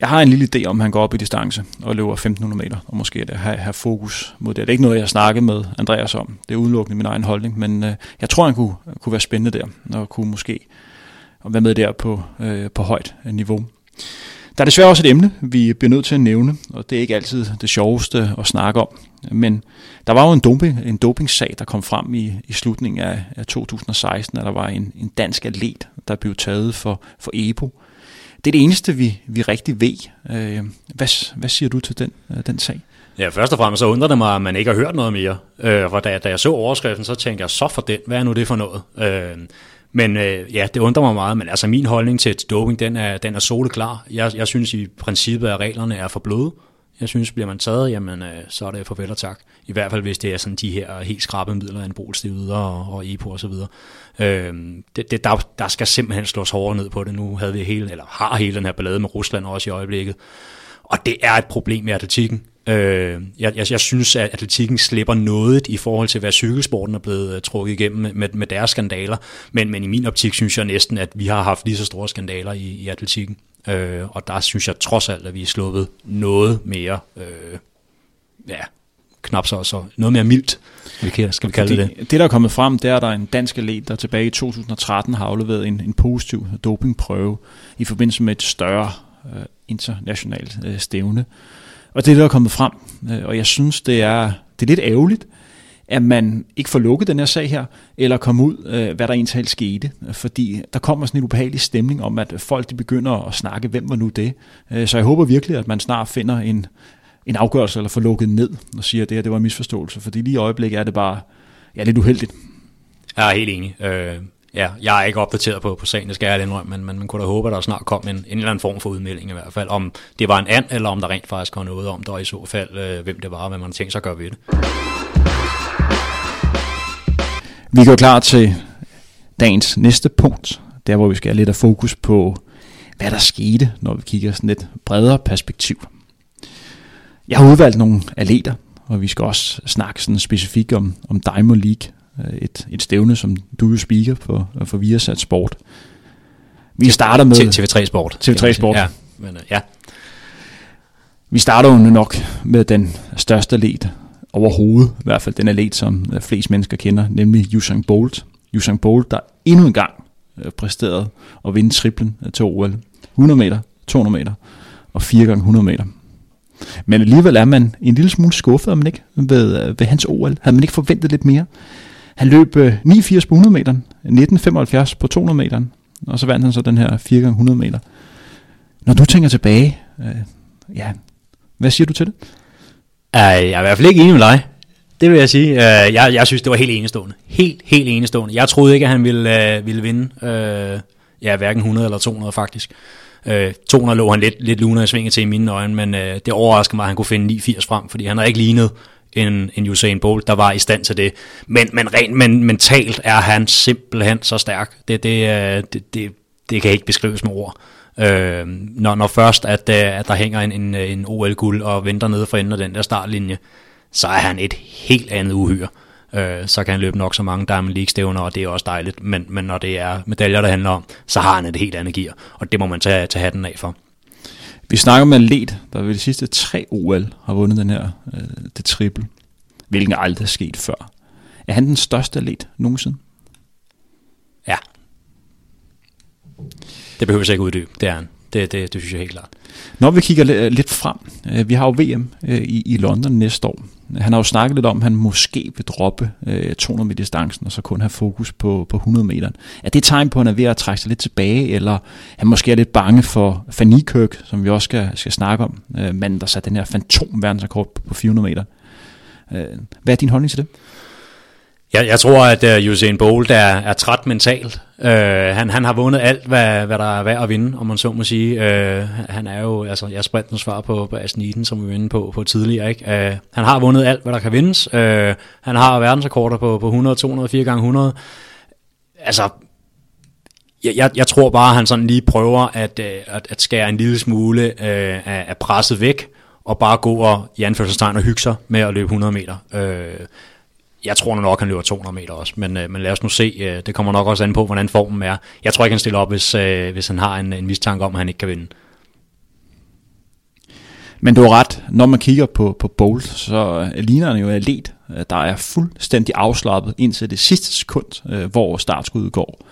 Jeg har en lille idé om, at han går op i distance og løber 1500 meter, og måske at have, have fokus mod det. Det er ikke noget, jeg har snakket med Andreas om. Det er udelukkende min egen holdning, men øh, jeg tror, han kunne, kunne være spændende der, og kunne måske være med der på, øh, på højt niveau. Der er desværre også et emne, vi bliver nødt til at nævne, og det er ikke altid det sjoveste at snakke om. Men der var jo en, doping, en dopingsag, der kom frem i, i slutningen af, af 2016, at der var en, en dansk atlet, der blev taget for, for EPO. Det er det eneste, vi, vi rigtig ved. Øh, hvad, hvad siger du til den, øh, den sag? Ja, først og fremmest så undrer det mig, at man ikke har hørt noget mere. Øh, for da, da jeg så overskriften, så tænkte jeg, så for den, hvad er nu det for noget? Øh, men øh, ja, det undrer mig meget, men altså min holdning til, doping, den er, den er soleklar. Jeg, jeg synes i princippet, at reglerne er for bløde. Jeg synes, bliver man taget, jamen øh, så er det farvel og tak. I hvert fald, hvis det er sådan de her helt skrabe midler, anabolsteroider og, og EPO og så videre. Øh, det, det, der, der skal simpelthen slås hårdere ned på det. Nu havde vi hele, eller har hele den her ballade med Rusland også i øjeblikket. Og det er et problem i atletikken. Øh, jeg, jeg, jeg synes, at atletikken slipper noget i forhold til, hvad cykelsporten er blevet uh, trukket igennem med, med deres skandaler. Men, men i min optik synes jeg næsten, at vi har haft lige så store skandaler i, i atletikken. Øh, og der synes jeg trods alt, at vi er sluppet noget mere, øh, ja, knap så, så noget mere mildt, skal vi kalde det det. Det, der er kommet frem, det er, at der er en dansk atlet, der tilbage i 2013 har afleveret en, en positiv dopingprøve i forbindelse med et større øh, internationalt øh, stævne. Og det er det, der er kommet frem. Øh, og jeg synes, det er, det er lidt ærgerligt, at man ikke får lukket den her sag her, eller komme ud, øh, hvad der egentlig skete. Fordi der kommer sådan en ubehagelig stemning om, at folk de begynder at snakke, hvem var nu det. Øh, så jeg håber virkelig, at man snart finder en, en afgørelse, eller får lukket ned, og siger, at det her det var en misforståelse. Fordi lige i øjeblikket er det bare ja, lidt uheldigt. Jeg er helt enig. Øh, ja, jeg er ikke opdateret på, på sagen, det skal jeg indrømme, men, men man kunne da håbe, at der snart kom en, en eller anden form for udmelding i hvert fald, om det var en and, eller om der rent faktisk var noget om der i så fald, øh, hvem det var, og hvad man tænkte sig at gøre ved det. Vi går klar til dagens næste punkt, der hvor vi skal have lidt af fokus på, hvad der skete, når vi kigger sådan lidt bredere perspektiv. Jeg har udvalgt nogle atleter, og vi skal også snakke sådan specifikt om, om Diamond League, et, et stævne, som du jo speaker for, for Viasat Sport. Vi starter med... TV3 Sport. TV3 Sport. Ja, men, ja. Vi starter jo nok med den største atlet overhovedet, i hvert fald den atlet, som flest mennesker kender, nemlig Usain Bolt. Usain Bolt, der endnu en gang øh, præsterede at vinde triplen til OL. 100 meter, 200 meter og 4 gange 100 meter. Men alligevel er man en lille smule skuffet, om man ikke ved, øh, ved hans OL. Havde man ikke forventet lidt mere? Han løb øh, 89 på 100 meter, 1975 på 200 meter, og så vandt han så den her 4 x 100 meter. Når du tænker tilbage, øh, ja, hvad siger du til det? Uh, jeg er i hvert fald ikke enig med dig. Det vil jeg sige. Uh, jeg, jeg synes, det var helt enestående. Helt, helt enestående. Jeg troede ikke, at han ville, uh, ville vinde. Uh, ja, hverken 100 eller 200 faktisk. Uh, 200 lå han lidt, lidt luner i svinget til i mine øjne, men uh, det overrasker mig, at han kunne finde 89 frem, fordi han har ikke lignet end, end Usain Bolt, der var i stand til det. Men, men rent men, mentalt er han simpelthen så stærk. Det, det, øh, det, det, det kan ikke beskrives med ord. Øh, når, når først, at, øh, at der hænger en, en, en OL-guld og venter nede for enden af den der startlinje, så er han et helt andet uhyre. Øh, så kan han løbe nok så mange Diamond League-stævner, og det er også dejligt. Men, men når det er medaljer, der handler om, så har han et helt andet gear, og det må man tage, tage hatten af for. Vi snakker med atlet, der ved de sidste tre OL har vundet den her, øh, det triple, hvilken aldrig er sket før. Er han den største atlet nogensinde? Ja. Det behøver jeg ikke uddybe, det er han. Det, det, det synes jeg helt klart. Når vi kigger lidt frem, øh, vi har jo VM øh, i, i London næste år. Han har jo snakket lidt om, at han måske vil droppe øh, 200 meter distancen, og så kun have fokus på, på 100 meter. Er det et tegn på, at han er ved at trække sig lidt tilbage, eller han måske er lidt bange for Fanny Kirk, som vi også skal, skal snakke om, øh, manden, der satte den her fantom verdensrekord på 400 meter. Øh, hvad er din holdning til det? Jeg, jeg tror, at uh, Usain Bolt er, er træt mentalt. Uh, han, han har vundet alt, hvad, hvad der er værd at vinde, om man så må sige. Uh, han er jo, altså jeg sprintens svar på, på Asniden, som vi var inde på, på tidligere. Ikke? Uh, han har vundet alt, hvad der kan vindes. Uh, han har verdensrekorder på, på 100, 200, 4 gange 100 Altså, jeg, jeg, jeg tror bare, at han sådan lige prøver at, at, at skære en lille smule uh, af, af presset væk, og bare gå og, i anførselstegn, og hygge sig med at løbe 100 meter. Uh, jeg tror nok, han løber 200 meter også, men, øh, men lad os nu se. Øh, det kommer nok også an på, hvordan formen er. Jeg tror ikke, han stiller op, hvis, øh, hvis han har en, en mistanke om, at han ikke kan vinde. Men du har ret, når man kigger på, på Bolt, så øh, ligner han jo atlet, øh, der er fuldstændig afslappet indtil det sidste sekund, øh, hvor startskuddet går.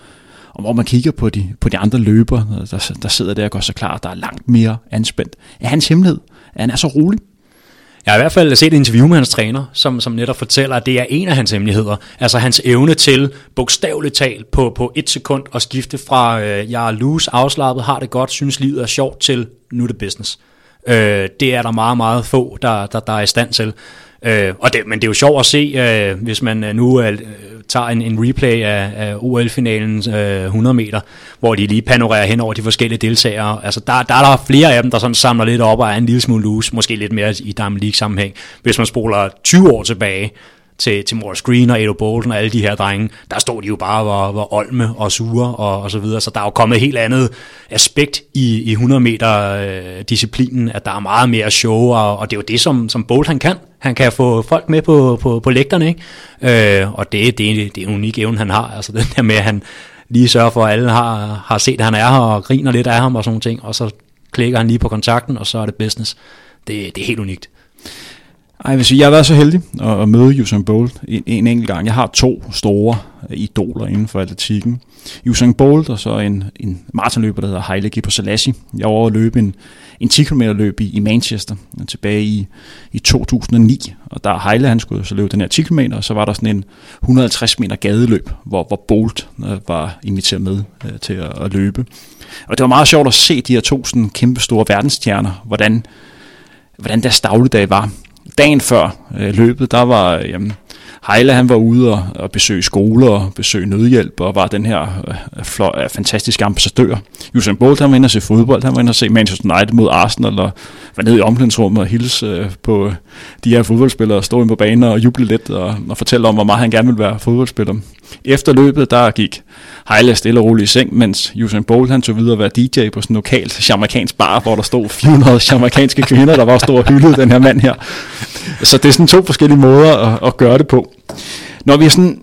Og hvor man kigger på de, på de andre løber, der, der sidder der og går så klar, der er langt mere anspændt. Er hans hemmelighed, at han er så rolig? Jeg har i hvert fald set et interview med hans træner, som, som netop fortæller, at det er en af hans hemmeligheder. Altså hans evne til bogstaveligt talt på, på et sekund at skifte fra, øh, jeg er loose, afslappet, har det godt, synes livet er sjovt, til nu er det business. Øh, det er der meget, meget få, der, der, der er i stand til. Øh, og det, men det er jo sjovt at se, øh, hvis man øh, nu øh, tager en, en replay af, af OL-finalen øh, 100 meter, hvor de lige panorerer hen over de forskellige deltagere. Altså, der, der er der flere af dem, der sådan samler lidt op og er en lille smule loose, måske lidt mere i Diamond League-sammenhæng. Hvis man spoler 20 år tilbage, til, til Morris Green og Edo Bolden og alle de her drenge, der stod de jo bare og var, var olme og sure og, og så videre. Så der er jo kommet et helt andet aspekt i, i 100 meter øh, disciplinen, at der er meget mere show, og, og det er jo det, som, som Bolt han kan. Han kan få folk med på, på, på lægterne, ikke? Øh, og det, det, det er en unik evne, han har. Altså den der med, at han lige sørger for, at alle har, har set, at han er her og griner lidt af ham og sådan ting, og så klikker han lige på kontakten, og så er det business. Det, det er helt unikt. Ej, jeg vil sige, jeg har været så heldig at, at møde Usain Bolt en, en enkelt gang. Jeg har to store øh, idoler inden for atletikken. Usain Bolt og så en, en maratonløber, der hedder Haile Gebrselassie. Jeg var over at løbe en, en 10 km løb i, i Manchester øh, tilbage i, i 2009. Og der Heile, han skulle så løbe den her 10 km, og så var der sådan en 150 meter gadeløb, hvor, hvor Bolt øh, var inviteret med øh, til at, at løbe. Og det var meget sjovt at se de her to sådan kæmpe store verdensstjerner, hvordan, hvordan deres dagligdag var dagen før øh, løbet, der var jamen, Heile, han var ude og, og besøge skoler og besøge nødhjælp og var den her øh, flot, øh, fantastiske ambassadør. Usain Bolt, han var inde og se fodbold, han var inde og se Manchester United mod Arsenal og var nede i omklædningsrummet og hilse øh, på øh, de her fodboldspillere, stå ind på banen og juble lidt og, og fortælle om, hvor meget han gerne ville være fodboldspiller. Efter løbet, der gik Heile stille og roligt i seng, mens Usain Bolt han tog videre at være DJ på sådan en lokal jamaikansk bar, hvor der stod 400 jamaikanske kvinder, der var stor hyldet den her mand her. Så det er sådan to forskellige måder at, at gøre det på. Når vi sådan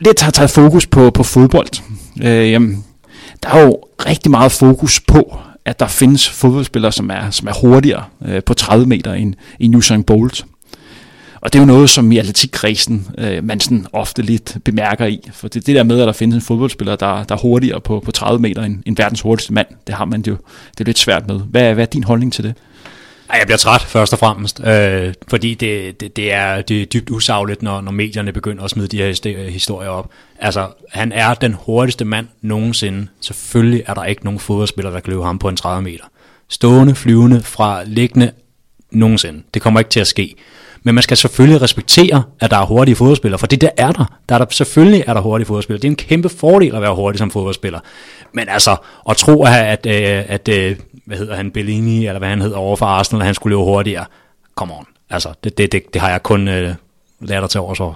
lidt har taget fokus på, på fodbold, øh, jamen, der er jo rigtig meget fokus på, at der findes fodboldspillere, som er, som er hurtigere øh, på 30 meter end, end Usain Bolt. Og det er jo noget, som i atletikkredsen øh, man sådan ofte lidt bemærker i. For det, det der med, at der findes en fodboldspiller, der, der er hurtigere på, på 30 meter end, end verdens hurtigste mand, det har man jo det er lidt svært med. Hvad, hvad er din holdning til det? Jeg bliver træt først og fremmest, øh, fordi det, det, det, er, det er dybt usagligt, når, når medierne begynder at smide de her historier op. Altså, han er den hurtigste mand nogensinde. Selvfølgelig er der ikke nogen fodboldspiller, der kan løbe ham på en 30 meter. Stående, flyvende, fra liggende, nogensinde. Det kommer ikke til at ske. Men man skal selvfølgelig respektere, at der er hurtige fodboldspillere, for det der er der. der, er der selvfølgelig er der hurtige fodboldspillere. Det er en kæmpe fordel at være hurtig som fodboldspiller. Men altså, at tro, at, at, øh, at, at hvad hedder han, Bellini, eller hvad han hedder over for Arsenal, at han skulle løbe hurtigere, come on. Altså, det, det, det, det har jeg kun øh, lært at tage over så.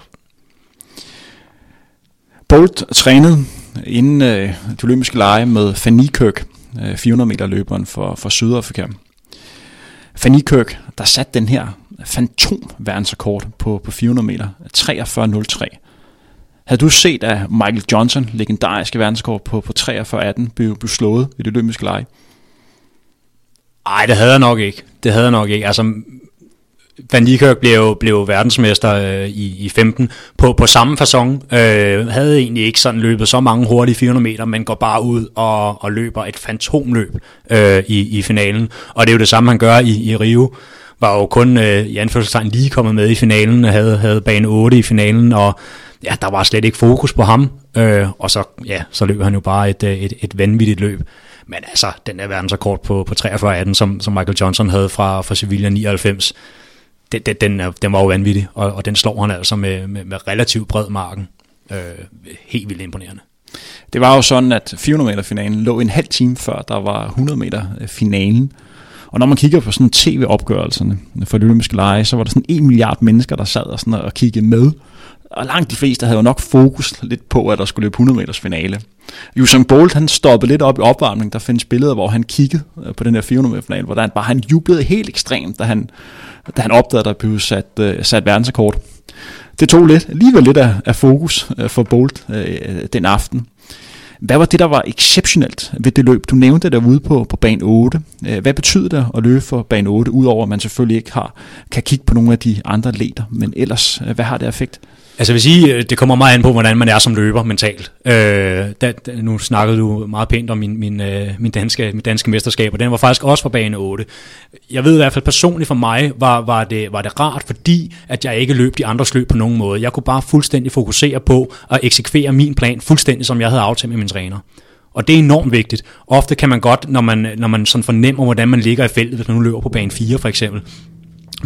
Bolt trænede inden øh, de olympiske lege med Fanny Kirk, øh, 400 meter løberen for, for Sydafrika. Fanny Kirk, der satte den her fantom verdensrekord på, på 400 meter, 43.03. Havde du set, at Michael Johnson, legendariske verdensrekord på, på 43.18, blev, blev slået i det olympiske lege? Nej, det havde jeg nok ikke. Det havde jeg nok ikke. Altså, Van Niekerk blev, blev verdensmester øh, i, i 15 på, på samme façon. Øh, havde egentlig ikke sådan løbet så mange hurtige 400 meter, men går bare ud og, og løber et fantomløb øh, i, i finalen. Og det er jo det samme, han gør i, i Rio. Var jo kun øh, i anførselstegn lige kommet med i finalen, havde, havde bane 8 i finalen, og ja, der var slet ikke fokus på ham. Øh, og så, ja, så løb han jo bare et, øh, et, et vanvittigt løb. Men altså, den der verdensrekord på, på 43-18, som, som Michael Johnson havde fra, fra Sevilla 99, den, den, den, den var jo vanvittig, og, og den slår han altså med, med, med relativt bred marken. Øh, helt vildt imponerende. Det var jo sådan, at 400 meter finalen lå en halv time før der var 100 meter øh, finalen. Og når man kigger på sådan tv-opgørelserne for de olympiske lege, så var der sådan en milliard mennesker, der sad og, sådan og kiggede med. Og langt de fleste havde jo nok fokus lidt på, at der skulle løbe 100 meters finale. Usain Bolt, han stoppede lidt op i opvarmning. Der findes billeder, hvor han kiggede øh, på den her 400 meter finale, hvor han bare han jublede helt ekstremt, da han, da han opdagede, at der blev sat, øh, sat verdensrekord. Det tog lidt, alligevel lidt af, af fokus øh, for Bolt øh, den aften. Hvad var det, der var exceptionelt ved det løb? Du nævnte det derude på, på bane 8. Øh, hvad betyder det at løbe for bane 8, udover at man selvfølgelig ikke har, kan kigge på nogle af de andre leder, men ellers, øh, hvad har det effekt? Altså jeg vil sige, øh, det kommer meget an på, hvordan man er som løber mentalt. Øh, da, da, nu snakkede du meget pænt om min, min, øh, min, danske, min danske mesterskab, og den var faktisk også fra bane 8. Jeg ved i hvert fald personligt for mig, var, var, det, var det rart, fordi at jeg ikke løb de andres løb på nogen måde. Jeg kunne bare fuldstændig fokusere på at eksekvere min plan fuldstændig, som jeg havde aftalt med min træner. Og det er enormt vigtigt. Ofte kan man godt, når man, når man sådan fornemmer, hvordan man ligger i feltet, hvis man nu løber på bane 4 for eksempel,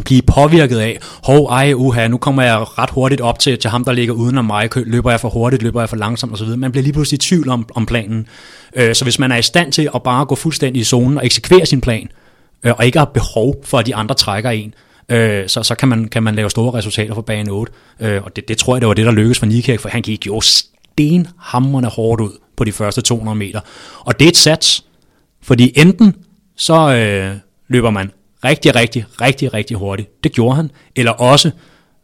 blive påvirket af, hov, ej, uha, nu kommer jeg ret hurtigt op til, til ham, der ligger uden om mig, løber jeg for hurtigt, løber jeg for langsomt osv. Man bliver lige pludselig i tvivl om, om planen. Øh, så hvis man er i stand til at bare gå fuldstændig i zonen og eksekvere sin plan, øh, og ikke har behov for, at de andre trækker en, øh, så, så kan, man, kan man lave store resultater for bane 8. Øh, og det, det tror jeg, det var det, der lykkedes for Nikak, for han gik jo stenhammerne hårdt ud på de første 200 meter. Og det er et sats, fordi enten så øh, løber man rigtig, rigtig, rigtig, rigtig hurtigt. Det gjorde han. Eller også,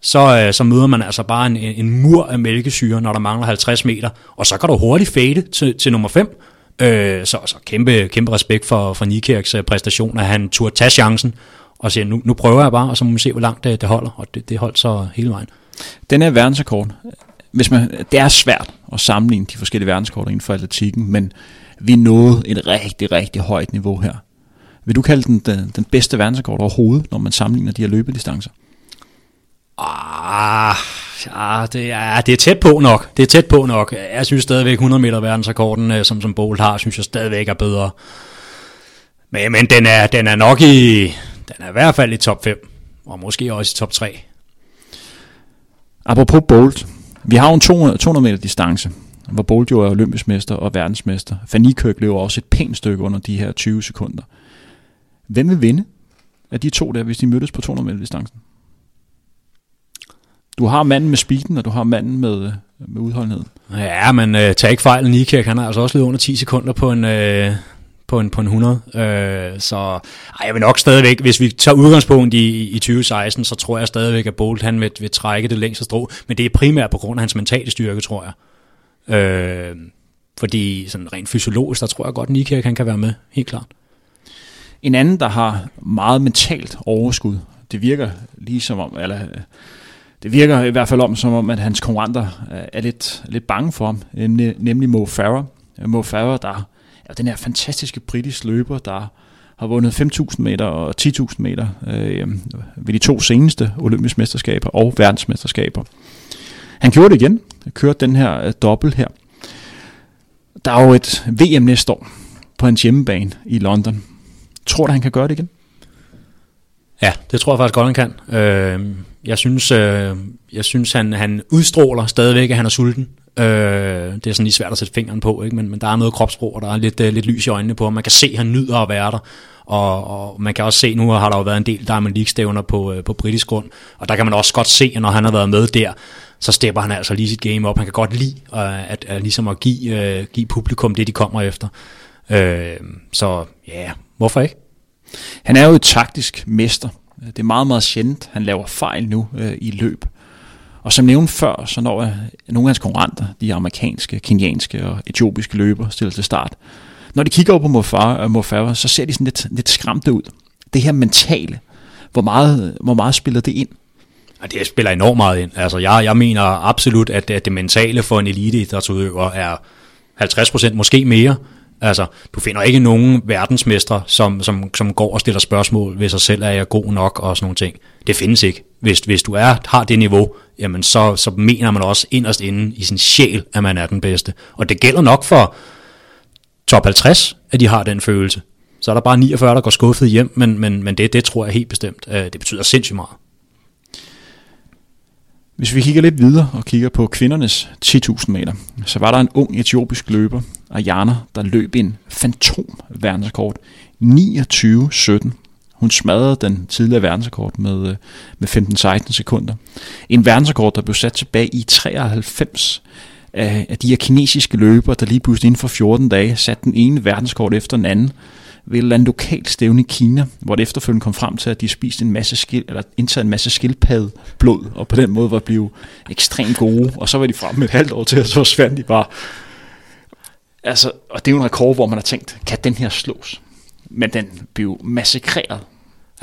så, øh, så møder man altså bare en, en mur af mælkesyre, når der mangler 50 meter, og så kan du hurtigt fade til, til nummer 5. Øh, så, så kæmpe, kæmpe respekt for, for Nikirks øh, præstation, at han turde tage chancen, og siger, nu, nu prøver jeg bare, og så må vi se, hvor langt det, det holder, og det, det holdt så hele vejen. Den er verdensrekord. Hvis man, det er svært at sammenligne de forskellige verdensrekorder inden for atletikken, men vi nåede et rigtig, rigtig højt niveau her. Vil du kalde den den, den bedste verdensrekord overhovedet, når man sammenligner de her løbedistancer? Ah, ja, det er, det er tæt på nok. Det er tæt på nok. Jeg synes stadigvæk 100 meter verdensrekorden, øh, som, som Bolt har, synes jeg stadigvæk er bedre. Men, men den, er, den er nok i, den er i hvert fald i top 5, og måske også i top 3. Apropos Bolt, vi har jo en 200, 200 meter distance, hvor Bolt jo er olympisk mester og verdensmester. Fanny Kirk løber også et pænt stykke under de her 20 sekunder. Hvem vil vinde af de to der, hvis de mødtes på 200 meter distancen? Du har manden med speeden, og du har manden med, øh, med udholdenheden. Ja, men øh, tag ikke fejl, Nikirk, han har altså også løbet under 10 sekunder på en, øh, på en, på en 100. Øh, så ej, jeg vil nok stadigvæk, hvis vi tager udgangspunkt i, i 2016, så tror jeg stadigvæk, at Bolt han vil, vil trække det længste strå. Men det er primært på grund af hans mentale styrke, tror jeg. Øh, fordi sådan rent fysiologisk, der tror jeg godt, Nikirk han kan være med, helt klart. En anden, der har meget mentalt overskud, det virker lige som om, eller øh, det virker i hvert fald om, som om, at hans konkurrenter øh, er lidt, lidt bange for ham, nemlig Mo Farah. Mo Farah, der er den her fantastiske britiske løber, der har vundet 5.000 meter og 10.000 meter øh, øh, ved de to seneste olympiske mesterskaber og verdensmesterskaber. Han gjorde det igen, kørte den her øh, dobbelt her. Der er jo et VM næste år på hans hjemmebane i London, Tror du, han kan gøre det igen? Ja, det tror jeg faktisk godt, han kan. Øh, jeg synes, øh, jeg synes han, han udstråler stadigvæk, at han er sulten. Øh, det er sådan lige svært at sætte fingeren på, ikke? Men, men der er noget kropsprog, og der er lidt, øh, lidt lys i øjnene på ham. Man kan se, at han nyder at være der. Og, og man kan også se, nu har der jo været en del Diamond League-stævner på, øh, på britisk grund, og der kan man også godt se, at når han har været med der, så stepper han altså lige sit game op. Han kan godt lide øh, at, at, ligesom at give, øh, give publikum det, de kommer efter. Øh, så ja, yeah, hvorfor ikke? Han er jo et taktisk mester. Det er meget, meget sjældent, han laver fejl nu øh, i løb. Og som nævnt før, så når øh, nogle af hans konkurrenter, de amerikanske, kenianske og etiopiske løber, stiller til start, når de kigger op på Mofara, øh, så ser de sådan lidt, lidt skræmte ud. Det her mentale, hvor meget, hvor meget spiller det ind? Ja, det spiller enormt meget ind. Altså, jeg, jeg mener absolut, at, at det mentale for en eliteidrætsudøver er 50% måske mere. Altså, du finder ikke nogen verdensmestre, som, som, som går og stiller spørgsmål ved sig selv, er jeg god nok og sådan nogle ting. Det findes ikke. Hvis, hvis du er, har det niveau, jamen så, så mener man også inderst inde i sin sjæl, at man er den bedste. Og det gælder nok for top 50, at de har den følelse. Så er der bare 49, der går skuffet hjem, men, men, men det, det tror jeg helt bestemt. Øh, det betyder sindssygt meget. Hvis vi kigger lidt videre og kigger på kvindernes 10.000 meter, så var der en ung etiopisk løber, Ayana, der løb en fantom verdensrekord. 29-17. Hun smadrede den tidligere verdensrekord med, øh, med 15-16 sekunder. En verdensrekord, der blev sat tilbage i 93 af de her kinesiske løbere, der lige pludselig inden for 14 dage satte den ene verdenskort efter den anden ved et eller andet lokalt stævne i Kina, hvor det efterfølgende kom frem til, at de spiste en masse skil, eller indtaget en masse skildpadde blod, og på den måde var blevet ekstremt gode, og så var de frem med et halvt år til, og så forsvandt de bare. Altså, og det er jo en rekord, hvor man har tænkt, kan den her slås? Men den blev massakreret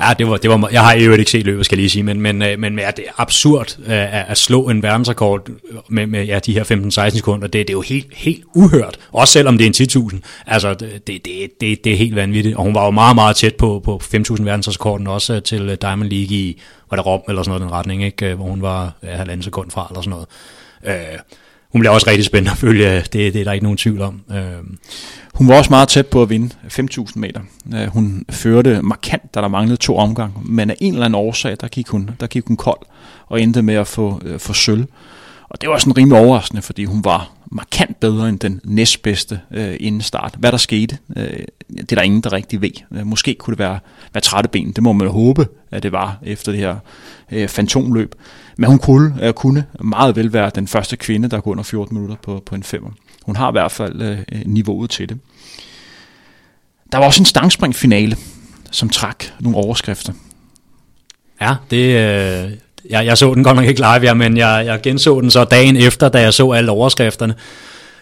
Ja, det var, det var, jeg har jo ikke set løbet, skal jeg lige sige, men, men, øh, men ja, det er absurd øh, at, at slå en verdensrekord med, med ja, de her 15-16 sekunder. Det, det er jo helt, helt uhørt, også selvom det er en 10.000. Altså, det, det, det, det er helt vanvittigt, og hun var jo meget, meget tæt på, på 5.000 verdensrekorden også øh, til Diamond League i, var det Rom eller sådan noget, den retning, ikke? hvor hun var ja, halvanden sekund fra, eller sådan noget. Uh, hun bliver også rigtig spændende at følge, det, det er der ikke nogen tvivl om. Uh, hun var også meget tæt på at vinde 5.000 meter. Øh, hun førte markant, da der manglede to omgange, men af en eller anden årsag, der gik hun, der gik hun kold og endte med at få, øh, få sølv. Og det var sådan rimelig overraskende, fordi hun var markant bedre end den næstbedste øh, inden start. Hvad der skete, øh, det er der ingen, der rigtig ved. Øh, måske kunne det være, være trætte ben. Det må man håbe, at det var efter det her øh, fantomløb. Men hun kunne, øh, kunne meget vel være den første kvinde, der går under 14 minutter på, på en femmer. Hun har i hvert fald øh, niveauet til det. Der var også en stangspringfinale, som trak nogle overskrifter. Ja, det, øh, jeg, jeg så den godt nok ikke live, ja, men jeg, jeg genså den så dagen efter, da jeg så alle overskrifterne.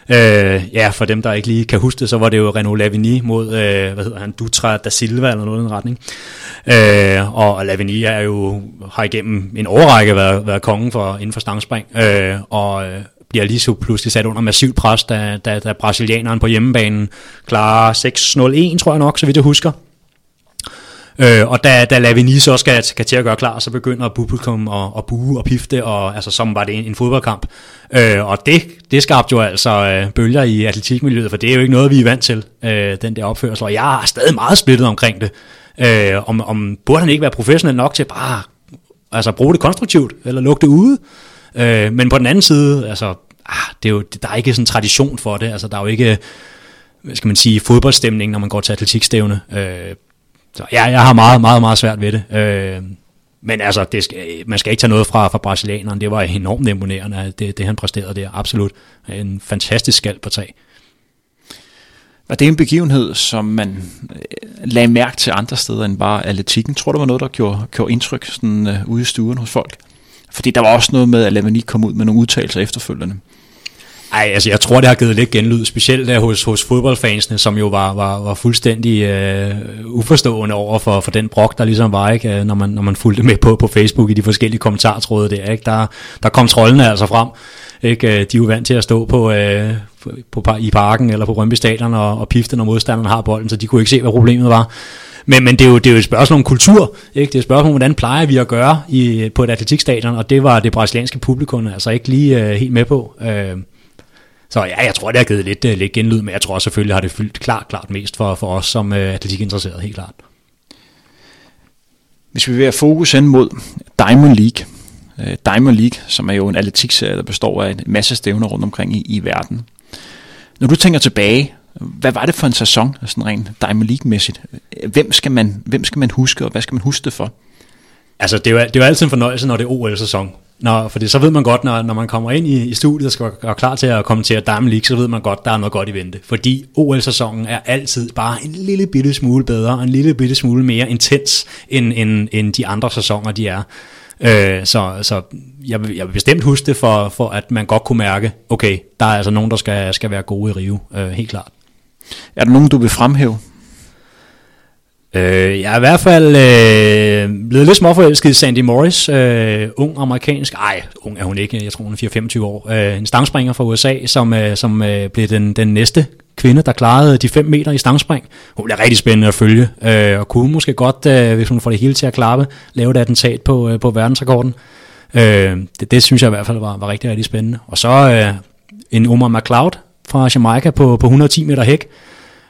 Øh, ja, for dem, der ikke lige kan huske det, så var det jo Renaud Lavigny mod, øh, hvad hedder han, Dutra da Silva, eller noget i den retning. Øh, og Lavigny er jo, har igennem en årrække været, været kongen for, inden for stangspring, øh, og øh, bliver lige så pludselig sat under massiv pres, da, da, da brasilianeren på hjemmebanen klarer 6-0-1, tror jeg nok, så vidt jeg husker. Øh, og da, da Lavini så skal, skal til at gøre klar, så begynder publikum at, at bue og pifte, og, altså, som var det en, en fodboldkamp. Øh, og det, det skabte jo altså øh, bølger i atletikmiljøet, for det er jo ikke noget, vi er vant til, øh, den der opførsel. Og jeg er stadig meget splittet omkring det. Øh, om, om burde han ikke være professionel nok til bare altså, bruge det konstruktivt, eller lukke det ude? Øh, men på den anden side, altså, ah, det er jo, der er ikke sådan en tradition for det. Altså, der er jo ikke, hvad skal man sige, fodboldstemning, når man går til atletikstævne. Øh, så ja, jeg har meget, meget, meget svært ved det. Øh, men altså, det skal, man skal ikke tage noget fra, fra brasilianeren. Det var enormt imponerende, det, det han præsterede der. Absolut. En fantastisk skald på tag. Var det en begivenhed, som man øh, lagde mærke til andre steder end bare atletikken? Tror du, det var noget, der gjorde, gjorde indtryk sådan, øh, ude i stuen hos folk? Fordi der var også noget med, at Lavani kom ud med nogle udtalelser efterfølgende. Ej, altså jeg tror, det har givet lidt genlyd, specielt der hos, hos fodboldfansene, som jo var, var, var fuldstændig øh, uforstående over for, for den brok, der ligesom var, ikke? Øh, når, man, når man fulgte med på, på Facebook i de forskellige kommentartråde der. Ikke? Der, der kom trollene altså frem. Ikke? Øh, de er jo vant til at stå på, øh, på, på, i parken eller på Rømby Stadion og, og pifte, når modstanderen har bolden, så de kunne ikke se, hvad problemet var. Men, men det, er jo, det er jo et spørgsmål om kultur. Ikke? Det er et spørgsmål om, hvordan plejer vi at gøre i, på et atletikstadion, og det var det brasilianske publikum altså ikke lige øh, helt med på. Øh, så ja, jeg tror, det har givet lidt, uh, lidt genlyd, men jeg tror selvfølgelig har det fyldt klart, klart mest for, for os som uh, atletikinteresserede, helt klart. Hvis vi vil have fokus hen mod Diamond League, øh, Diamond League, som er jo en atletikserie, der består af en masse stævner rundt omkring i, i verden. Når du tænker tilbage, hvad var det for en sæson, sådan rent Diamond League-mæssigt? Hvem skal, man, hvem skal man huske, og hvad skal man huske det for? Altså, det er, jo, det er jo altid en fornøjelse, når det er OL-sæson. Nå, fordi så ved man godt, når, når man kommer ind i, i studiet og skal være klar til at kommentere Diamond League, så ved man godt, der er noget godt i vente. Fordi OL-sæsonen er altid bare en lille bitte smule bedre, og en lille bitte smule mere intens, end, end, end de andre sæsoner, de er. Øh, så så jeg, vil, jeg vil bestemt huske det, for, for at man godt kunne mærke, okay, der er altså nogen, der skal, skal være gode i Rio, øh, helt klart. Er der nogen, du vil fremhæve? Øh, jeg er i hvert fald øh, blevet lidt småforelsket i Sandy Morris, øh, ung amerikansk, ej, ung er hun ikke, jeg tror hun er 4-25 år, øh, en stangspringer fra USA, som, øh, som øh, blev den, den næste kvinde, der klarede de 5 meter i stangspring. Hun bliver rigtig spændende at følge, øh, og kunne måske godt, øh, hvis hun får det hele til at klappe, lave et attentat på, øh, på verdensrekorden. Øh, det, det synes jeg i hvert fald var, var rigtig, rigtig spændende. Og så øh, en Omar McLeod fra Jamaica på, på 110 meter hæk,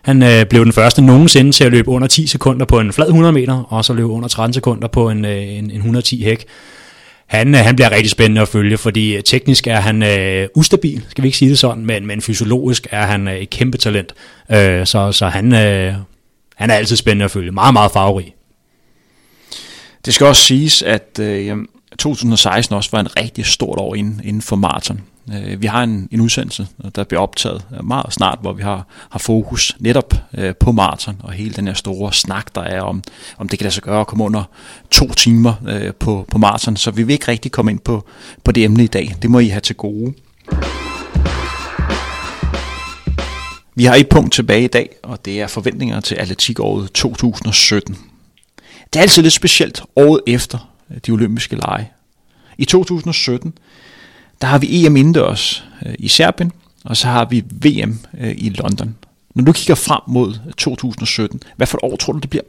han øh, blev den første nogensinde til at løbe under 10 sekunder på en flad 100 meter, og så løbe under 13 sekunder på en, øh, en, en 110 hæk. Han, øh, han bliver rigtig spændende at følge, fordi øh, teknisk er han øh, ustabil, skal vi ikke sige det sådan, men, men fysiologisk er han øh, et kæmpe talent. Øh, så så han, øh, han er altid spændende at følge. Meget, meget farverig. Det skal også siges, at øh, 2016 også var en rigtig stort år inden, inden for maraton. Øh, vi har en, en udsendelse, øh, der bliver optaget øh, meget snart, hvor vi har, har fokus netop på maraton og hele den her store snak, der er om, om det kan lade sig gøre at komme under to timer på, på maraton. Så vi vil ikke rigtig komme ind på, på det emne i dag. Det må I have til gode. Vi har et punkt tilbage i dag, og det er forventninger til atletikåret 2017. Det er altid lidt specielt året efter de olympiske lege. I 2017 der har vi EM indendørs øh, i Serbien, og så har vi VM øh, i London. Når du kigger frem mod øh, 2017, hvad for et år tror du, det bliver?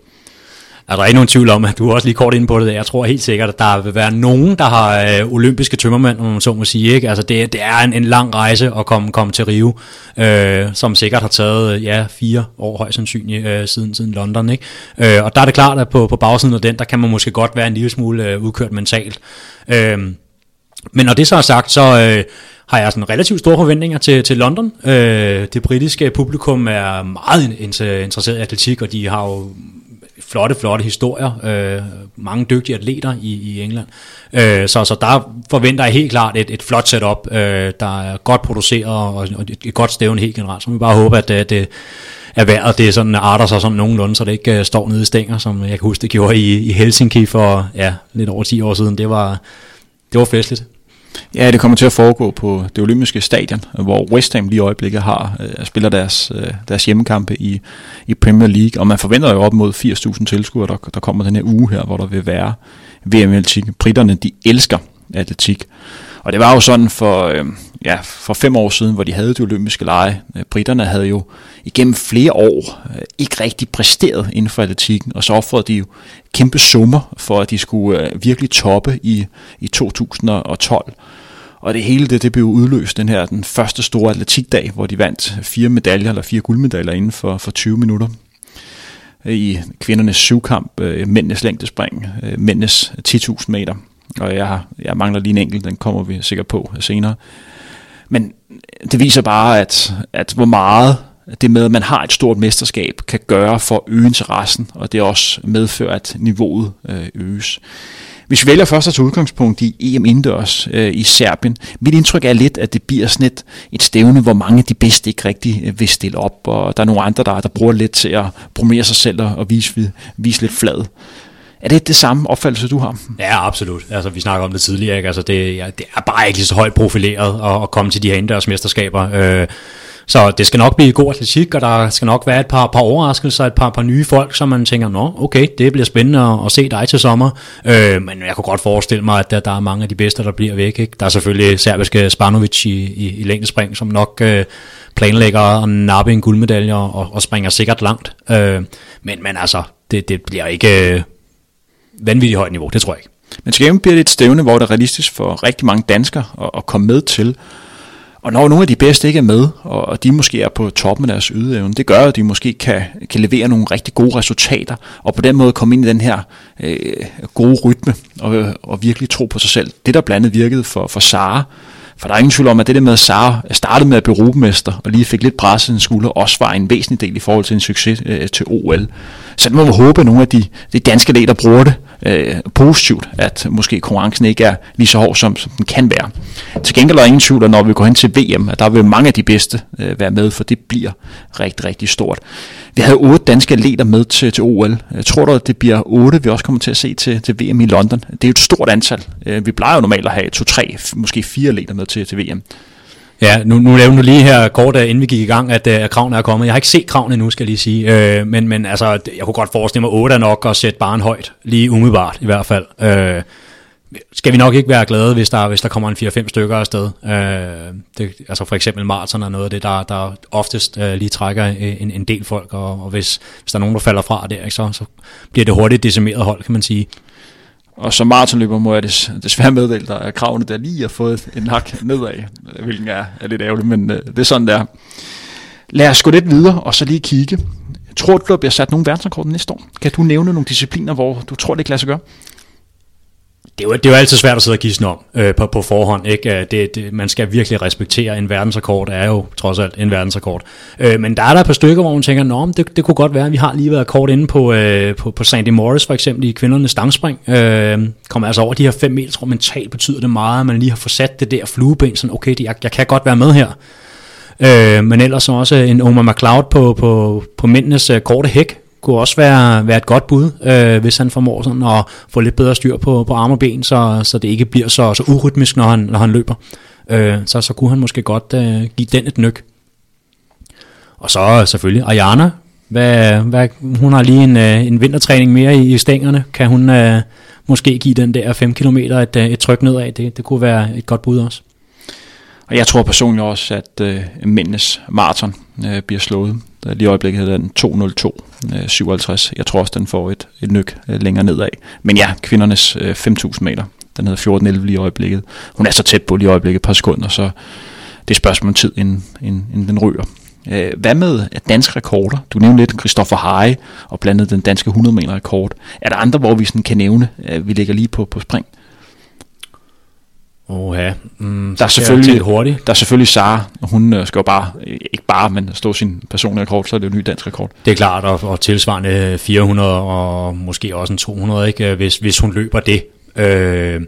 Er der ikke nogen tvivl om, at du er også lige kort inde på det. Jeg tror helt sikkert, at der vil være nogen, der har øh, olympiske tømmermænd, om man så må sige. Ikke? Altså det, det er en, en lang rejse at komme, komme til Rio, øh, som sikkert har taget øh, ja, fire år højst sandsynligt øh, siden, siden London. Ikke? Øh, og der er det klart, at på, på bagsiden af den, der kan man måske godt være en lille smule øh, udkørt mentalt. Øh, men når det så er sagt, så øh, har jeg sådan relativt store forventninger til, til London. Øh, det britiske publikum er meget interesseret i atletik, og de har jo flotte, flotte historier. Øh, mange dygtige atleter i, i England. Øh, så, så der forventer jeg helt klart et, et flot setup, øh, der er godt produceret og, og et godt stævne helt generelt. Så vi bare håber, at det, det er værd, det sådan arter sig sådan nogenlunde, så det ikke uh, står nede i stænger, som jeg kan huske, det gjorde i, i Helsinki for ja, lidt over 10 år siden. Det var, det var festligt. Ja, det kommer til at foregå på det olympiske stadion, hvor West Ham lige i øjeblikket har øh, spiller deres, øh, deres hjemmekampe i, i Premier League, og man forventer jo op mod 80.000 tilskuere, der, der kommer den her uge her, hvor der vil være VM-atletik. Britterne, de elsker atletik. Og det var jo sådan for, øh, ja, for fem år siden, hvor de havde de olympiske lege. Øh, britterne havde jo igennem flere år øh, ikke rigtig præsteret inden for atletikken, og så offrede de jo kæmpe summer for, at de skulle øh, virkelig toppe i, i 2012. Og det hele det, det blev udløst den her den første store atletikdag, hvor de vandt fire medaljer eller fire guldmedaljer inden for, for 20 minutter i kvindernes syvkamp, mændenes længdespring, mændenes 10.000 meter og jeg, har, jeg mangler lige en enkelt, den kommer vi sikkert på senere. Men det viser bare, at, at hvor meget det med, at man har et stort mesterskab, kan gøre for at øge interessen, og det også medfører, at niveauet øh, øges. Hvis vi vælger først at tage udgangspunkt i EM indendørs øh, i Serbien, mit indtryk er lidt, at det bliver sådan et, et stævne, hvor mange af de bedste ikke rigtig øh, vil stille op, og der er nogle andre, der, der bruger lidt til at promere sig selv og vise, vise lidt flad. Er det det samme opfattelse, du har? Ja, absolut. Altså, vi snakker om det tidligere. Ikke? Altså, det, ja, det er bare ikke lige så højt profileret at, at komme til de her indendørs mesterskaber. Øh, så det skal nok blive god atletik, og der skal nok være et par, par overraskelser, et par, par nye folk, som man tænker, nå, okay, det bliver spændende at, at se dig til sommer. Øh, men jeg kunne godt forestille mig, at der, der er mange af de bedste, der bliver væk. Ikke? Der er selvfølgelig serbiske Spanovic i, i, i længdespring, som nok øh, planlægger at nappe en guldmedalje og, og springer sikkert langt. Øh, men, men altså, det, det bliver ikke... Øh, Vanvittigt højt niveau, det tror jeg ikke. Men til bliver det et stævne, hvor det er realistisk for rigtig mange danskere at, at komme med til. Og når nogle af de bedste ikke er med, og og de måske er på toppen af deres ydeevne, det gør, at de måske kan, kan levere nogle rigtig gode resultater, og på den måde komme ind i den her øh, gode rytme, og, og virkelig tro på sig selv. Det, der blandt andet virkede for, for Sara, for der er ingen tvivl om, at det der med, at Sara startede med at blive rubemester, og lige fik lidt pres i sin skulder, også var en væsentlig del i forhold til en succes øh, til OL. Så det må vi håbe, at nogle af de, de danske læger bruger det øh, Øh, positivt, at måske konkurrencen ikke er lige så hård, som, som den kan være. Til gengæld er der ingen tvivl, at når vi går hen til VM, at der vil mange af de bedste øh, være med, for det bliver rigtig, rigtig stort. Vi havde otte danske atleter med til, til OL. Jeg øh, tror du, at det bliver otte, vi også kommer til at se til, til VM i London. Det er jo et stort antal. Øh, vi plejer jo normalt at have to, tre, måske fire atleter med til, til VM. Ja, nu, nu lavede du lige her kort, øh, inden vi gik i gang, at, øh, at kravene er kommet. Jeg har ikke set kravene nu, skal jeg lige sige. Øh, men, men altså, jeg kunne godt forestille mig, at 8 er nok at sætte barn højt. Lige umiddelbart i hvert fald. Øh, skal vi nok ikke være glade, hvis der, hvis der kommer en 4-5 stykker afsted. Øh, det, altså for eksempel maraton er noget af det, der, der oftest øh, lige trækker øh, en, en del folk, og, og hvis, hvis der er nogen, der falder fra der, ikke, så, så bliver det hurtigt decimeret hold, kan man sige. Og som maratonløber må jeg desværre meddele dig, at kravene der lige har fået en hak nedad, øh, hvilken er, er lidt ærgerligt, men øh, det er sådan, der. Lad os gå lidt videre, og så lige kigge. Tror du, der bliver sat nogle verdensrekorder næste år? Kan du nævne nogle discipliner, hvor du tror, det kan lade sig gøre? Det er, jo, det er jo altid svært at sidde og gisne om øh, på, på forhånd. Ikke? Øh, det, det, man skal virkelig respektere, en verdensrekord er jo trods alt en verdensrekord. Øh, men der er der et par stykker, hvor man tænker, Nå, det, det kunne godt være, vi har lige været kort inde på, øh, på, på Sandy Morris for eksempel i kvindernes stangspring. Øh, kommer altså over de her 5 meter, tror mentalt betyder det meget, at man lige har forsat det der flueben, sådan okay, jeg, jeg kan godt være med her. Øh, men ellers også en Omar McLeod på, på, på mændenes øh, korte hæk, kunne også være, være et godt bud, øh, hvis han formår sådan at få lidt bedre styr på, på arme og ben, så, så det ikke bliver så, så urytmisk, når han, når han løber. Øh, så, så kunne han måske godt øh, give den et nyk. Og så selvfølgelig Ayana. Hvad, hvad, hun har lige en, øh, en vintertræning mere i, i stængerne. Kan hun øh, måske give den der 5 km et, øh, et tryk nedad? Det, det kunne være et godt bud også. Og jeg tror personligt også, at øh, mændenes maraton øh, bliver slået. Der lige i øjeblikket hedder den 2.02 øh, 57. Jeg tror også, den får et, et nyk øh, længere nedad. Men ja, kvindernes øh, 5.000 meter. Den hedder 14.11 lige i øjeblikket. Hun er så tæt på lige i øjeblikket et par sekunder, så det er spørgsmål om tid, inden, inden, inden den ryger. Øh, hvad med øh, danske rekorder? Du nævnte lidt Christoffer Heje og blandt andet den danske 100 meter rekord. Er der andre, hvor vi sådan kan nævne, at vi ligger lige på, på spring? Oha. Mm, der, er selvfølgelig, hurtigt. der er selvfølgelig Sara, og hun øh, skal jo bare, ikke bare, men stå sin personlige rekord, så er det jo en ny dansk rekord. Det er klart, og, og tilsvarende 400 og måske også en 200, ikke, hvis, hvis hun løber det. Øh,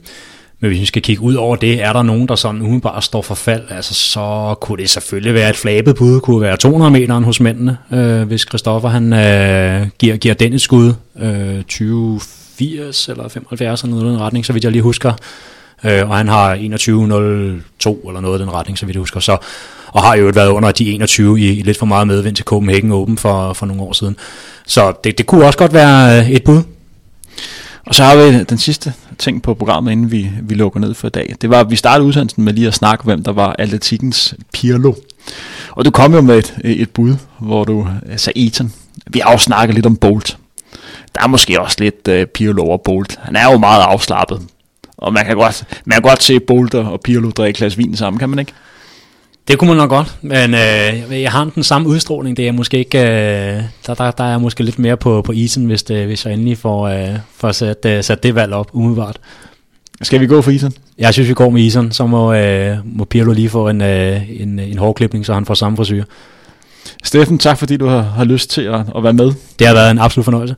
men hvis vi skal kigge ud over det, er der nogen, der sådan umiddelbart står for fald, altså så kunne det selvfølgelig være et flabet bud, kunne være 200 meter hos mændene, øh, hvis Christoffer han øh, giver, giver den et skud, øh, 2080 eller 75 eller noget i den retning, så vidt jeg lige husker øh, og han har 21.02 eller noget i den retning, så vidt jeg husker. Så, og har jo været under de 21 i, i lidt for meget medvind til Copenhagen Open for, for nogle år siden. Så det, det kunne også godt være øh, et bud. Og så har vi den sidste ting på programmet, inden vi, vi lukker ned for i dag. Det var, at vi startede udsendelsen med lige at snakke, hvem der var atletikkens Pirlo. Og du kom jo med et, et bud, hvor du sagde Ethan. Vi har også snakket lidt om Bolt. Der er måske også lidt uh, Pirlo over Bolt. Han er jo meget afslappet. Og man kan godt, man kan godt se Boulder og Pirlo drikke glas vin sammen, kan man ikke? Det kunne man nok godt, men øh, jeg har den samme udstråling. Det er måske ikke, øh, der, der, der er måske lidt mere på, på isen, hvis, det, hvis jeg endelig får, øh, får sat, øh, sat det valg op umiddelbart. Skal vi gå for isen? Jeg synes, vi går med isen. Så må, øh, må Pirlo lige få en, øh, en, en hårklipning, så han får samme frisyr. Steffen, tak fordi du har, har lyst til at, at være med. Det har været en absolut fornøjelse.